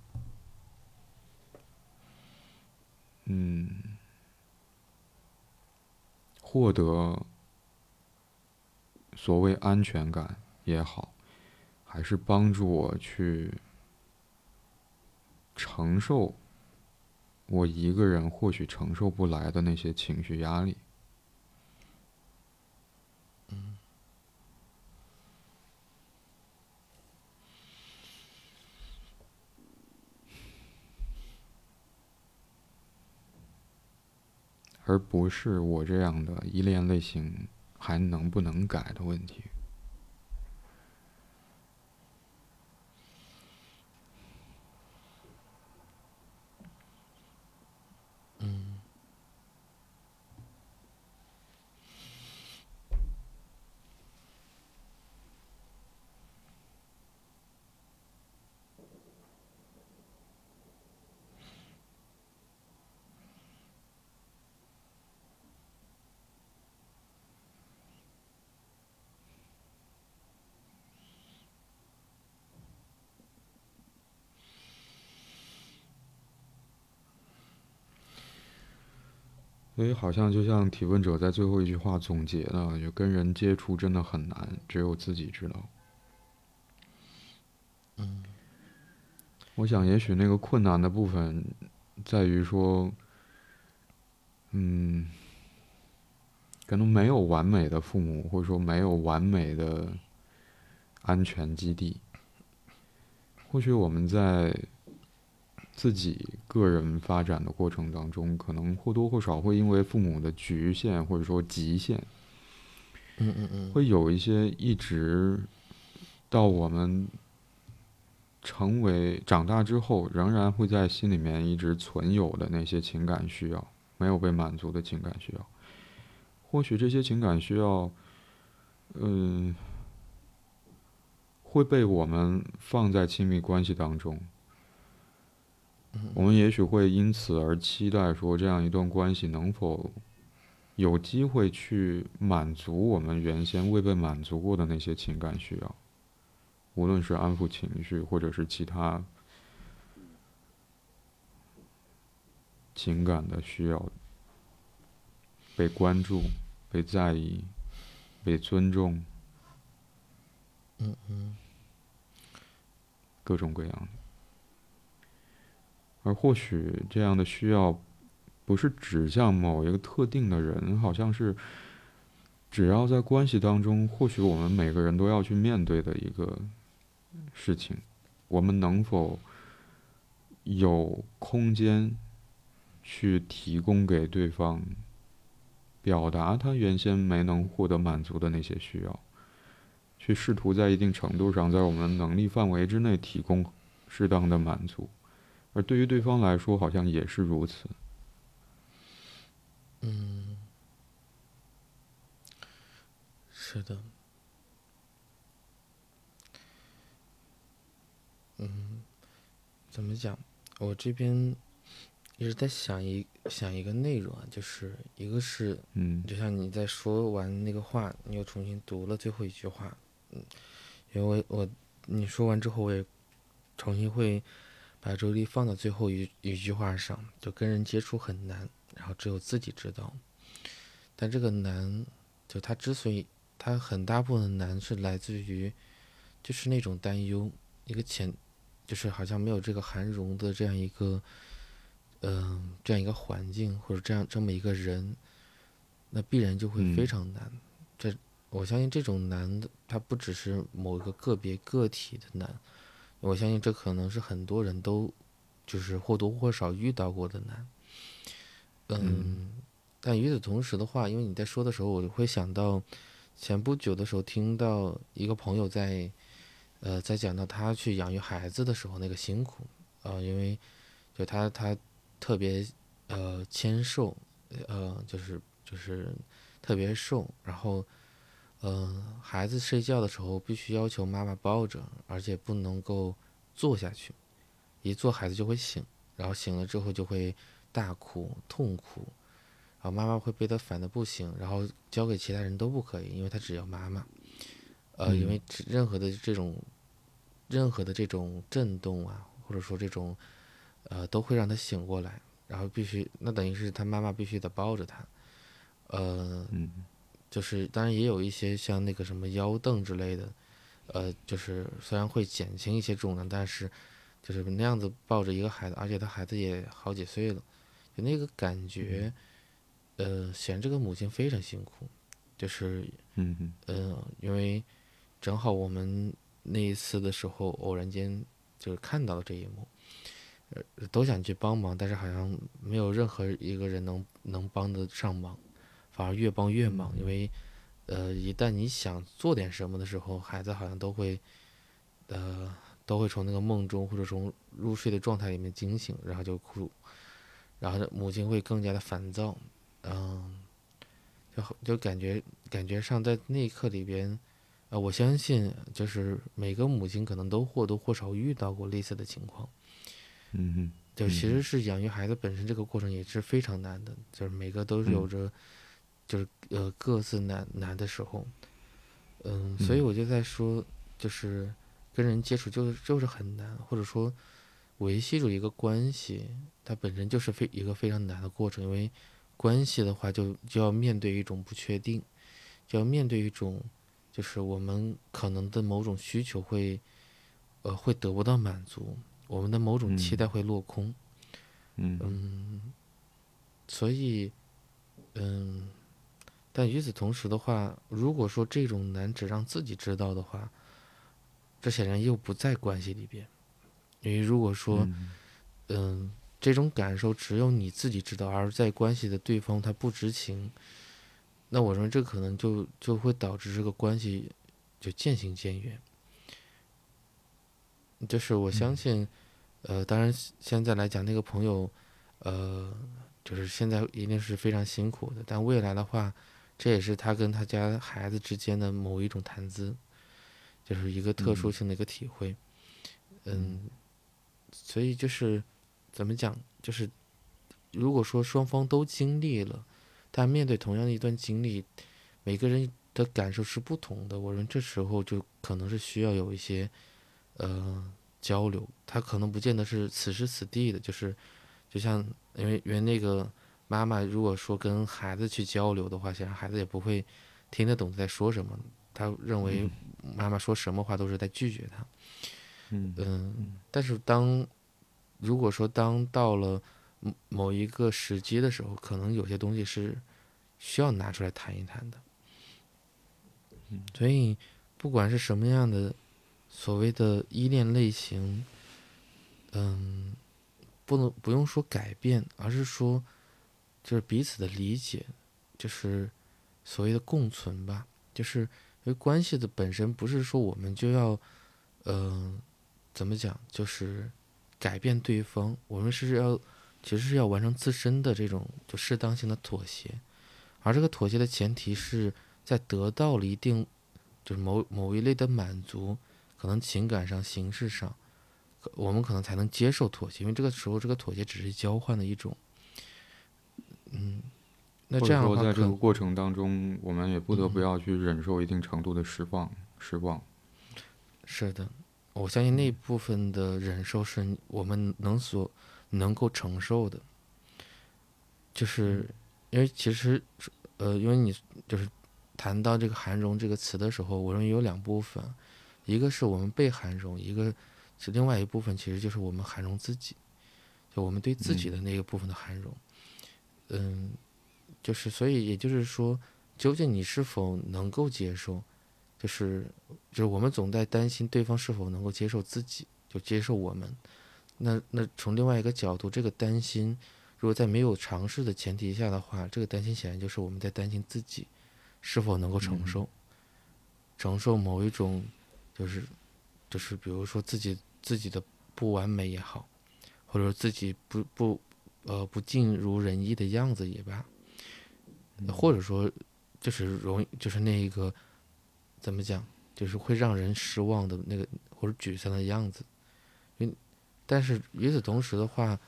嗯，获得所谓安全感也好，还是帮助我去承受我一个人或许承受不来的那些情绪压力。而不是我这样的依恋类型还能不能改的问题。所以好像就像提问者在最后一句话总结的，就跟人接触真的很难，只有自己知道。嗯，我想也许那个困难的部分在于说，嗯，可能没有完美的父母，或者说没有完美的安全基地。或许我们在。自己个人发展的过程当中，可能或多或少会因为父母的局限或者说极限，嗯嗯嗯，会有一些一直到我们成为长大之后，仍然会在心里面一直存有的那些情感需要，没有被满足的情感需要。或许这些情感需要，嗯，会被我们放在亲密关系当中。我们也许会因此而期待说，这样一段关系能否有机会去满足我们原先未被满足过的那些情感需要，无论是安抚情绪，或者是其他情感的需要，被关注、被在意、被尊重，嗯嗯，各种各样的。而或许这样的需要，不是指向某一个特定的人，好像是，只要在关系当中，或许我们每个人都要去面对的一个事情。我们能否有空间去提供给对方，表达他原先没能获得满足的那些需要，去试图在一定程度上，在我们能力范围之内提供适当的满足。而对于对方来说，好像也是如此。嗯，是的。嗯，怎么讲？我这边一直在想一想一个内容啊，就是一个是，嗯，就像你在说完那个话，你又重新读了最后一句话，嗯，因为我我你说完之后，我也重新会。把注意力放到最后一一句话上，就跟人接触很难，然后只有自己知道。但这个难，就他之所以他很大部分的难是来自于，就是那种担忧，一个潜，就是好像没有这个含容的这样一个，嗯，这样一个环境或者这样这么一个人，那必然就会非常难。这我相信这种难的，它不只是某一个个别个体的难。我相信这可能是很多人都，就是或多或少遇到过的难。嗯，但与此同时的话，因为你在说的时候，我会想到前不久的时候听到一个朋友在，呃，在讲到他去养育孩子的时候那个辛苦，呃，因为就他他特别呃纤瘦，呃，就是就是特别瘦，然后。嗯，孩子睡觉的时候必须要求妈妈抱着，而且不能够坐下去，一坐孩子就会醒，然后醒了之后就会大哭痛哭，然后妈妈会被他烦的不行，然后交给其他人都不可以，因为他只要妈妈。呃，因为任何的这种任何的这种震动啊，或者说这种，呃，都会让他醒过来，然后必须，那等于是他妈妈必须得抱着他，呃，就是当然也有一些像那个什么腰凳之类的，呃，就是虽然会减轻一些重量，但是就是那样子抱着一个孩子，而且他孩子也好几岁了，就那个感觉，呃，显这个母亲非常辛苦，就是，嗯呃，因为正好我们。那一次的时候，偶然间就是看到了这一幕，呃，都想去帮忙，但是好像没有任何一个人能能帮得上忙，反而越帮越忙。因为，呃，一旦你想做点什么的时候，孩子好像都会，呃，都会从那个梦中或者从入睡的状态里面惊醒，然后就哭，然后母亲会更加的烦躁，嗯，就就感觉感觉上在那一刻里边。啊，我相信就是每个母亲可能都或多或少遇到过类似的情况。嗯哼，就其实是养育孩子本身这个过程也是非常难的，就是每个都是有着，就是呃各自难难的时候。嗯，所以我就在说，就是跟人接触就是就是很难，或者说维系住一个关系，它本身就是非一个非常难的过程，因为关系的话就就要面对一种不确定，就要面对一种。就是我们可能的某种需求会，呃，会得不到满足，我们的某种期待会落空，嗯，所以，嗯，但与此同时的话，如果说这种难只让自己知道的话，这显然又不在关系里边，因为如果说，嗯，这种感受只有你自己知道，而在关系的对方他不知情。那我认为这可能就就会导致这个关系就渐行渐远。就是我相信，呃，当然现在来讲，那个朋友，呃，就是现在一定是非常辛苦的。但未来的话，这也是他跟他家孩子之间的某一种谈资，就是一个特殊性的一个体会。嗯，所以就是怎么讲，就是如果说双方都经历了。但面对同样的一段经历，每个人的感受是不同的。我认为这时候就可能是需要有一些，呃，交流。他可能不见得是此时此地的，就是，就像因为因为那个妈妈如果说跟孩子去交流的话，显然孩子也不会听得懂在说什么。他认为妈妈说什么话都是在拒绝他。嗯嗯。但是当如果说当到了。某一个时机的时候，可能有些东西是需要拿出来谈一谈的。所以不管是什么样的所谓的依恋类型，嗯，不能不用说改变，而是说就是彼此的理解，就是所谓的共存吧。就是因为关系的本身不是说我们就要，嗯，怎么讲，就是改变对方，我们是要。其实是要完成自身的这种就适当性的妥协，而这个妥协的前提是在得到了一定就是某某一类的满足，可能情感上、形式上，我们可能才能接受妥协，因为这个时候这个妥协只是交换的一种。嗯，那这样的话，在这个过程当中，我们也不得不要去忍受一定程度的失望、失望。是的，我相信那部分的忍受是我们能所。能够承受的，就是因为其实，呃，因为你就是谈到这个涵容这个词的时候，我认为有两部分，一个是我们被涵容，一个是另外一部分，其实就是我们涵容自己，就我们对自己的那个部分的涵容。嗯，就是所以也就是说，究竟你是否能够接受，就是就是我们总在担心对方是否能够接受自己，就接受我们。那那从另外一个角度，这个担心，如果在没有尝试的前提下的话，这个担心显然就是我们在担心自己是否能够承受，承受某一种，就是就是比如说自己自己的不完美也好，或者说自己不不呃不尽如人意的样子也罢，或者说就是容易就是那一个怎么讲，就是会让人失望的那个或者沮丧的样子。因为但是与此同时的话，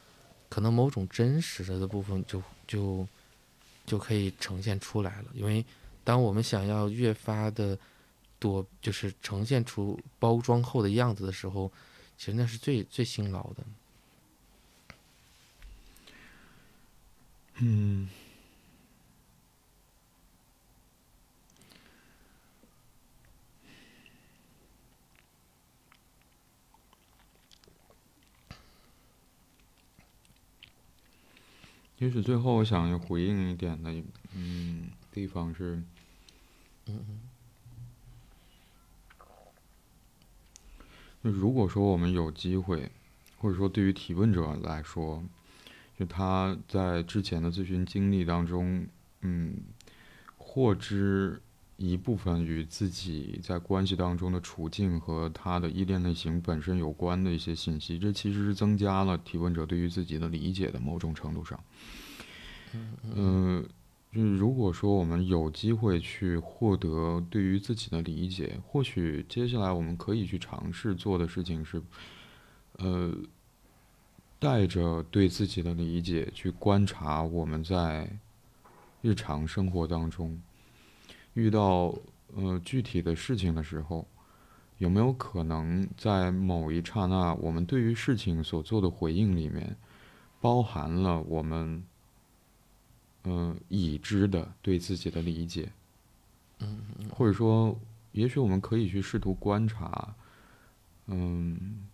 可能某种真实的的部分就就就可以呈现出来了。因为当我们想要越发的躲，就是呈现出包装后的样子的时候，其实那是最最辛劳的。嗯。也许最后我想回应一点的，嗯，地方是，嗯嗯，就如果说我们有机会，或者说对于提问者来说，就他在之前的咨询经历当中，嗯，获知。一部分与自己在关系当中的处境和他的依恋类型本身有关的一些信息，这其实是增加了提问者对于自己的理解的某种程度上。嗯，就是如果说我们有机会去获得对于自己的理解，或许接下来我们可以去尝试做的事情是，呃，带着对自己的理解去观察我们在日常生活当中。遇到呃具体的事情的时候，有没有可能在某一刹那，我们对于事情所做的回应里面，包含了我们嗯已知的对自己的理解？嗯或者说，也许我们可以去试图观察，嗯，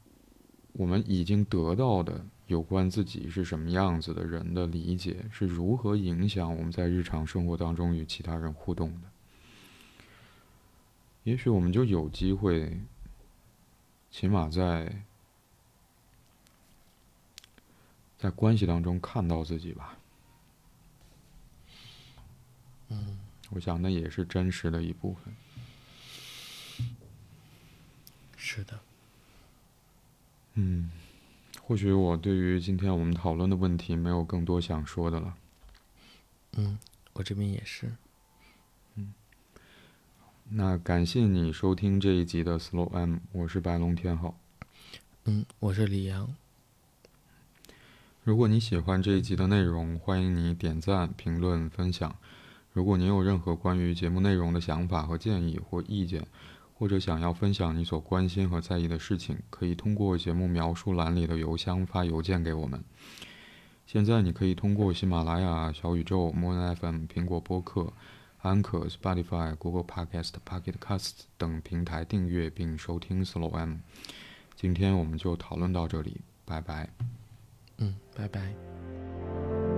我们已经得到的有关自己是什么样子的人的理解，是如何影响我们在日常生活当中与其他人互动的？也许我们就有机会，起码在在关系当中看到自己吧。嗯，我想那也是真实的一部分。是的。嗯，或许我对于今天我们讨论的问题没有更多想说的了。嗯，我这边也是。那感谢你收听这一集的 Slow M，我是白龙天浩。嗯，我是李阳。如果你喜欢这一集的内容，欢迎你点赞、评论、分享。如果你有任何关于节目内容的想法和建议或意见，或者想要分享你所关心和在意的事情，可以通过节目描述栏里的邮箱发邮件给我们。现在你可以通过喜马拉雅、小宇宙、Moon FM、苹果播客。安可、Spotify、Google Podcast、Pocket Casts 等平台订阅并收听 Slow M。今天我们就讨论到这里，拜拜。嗯，拜拜。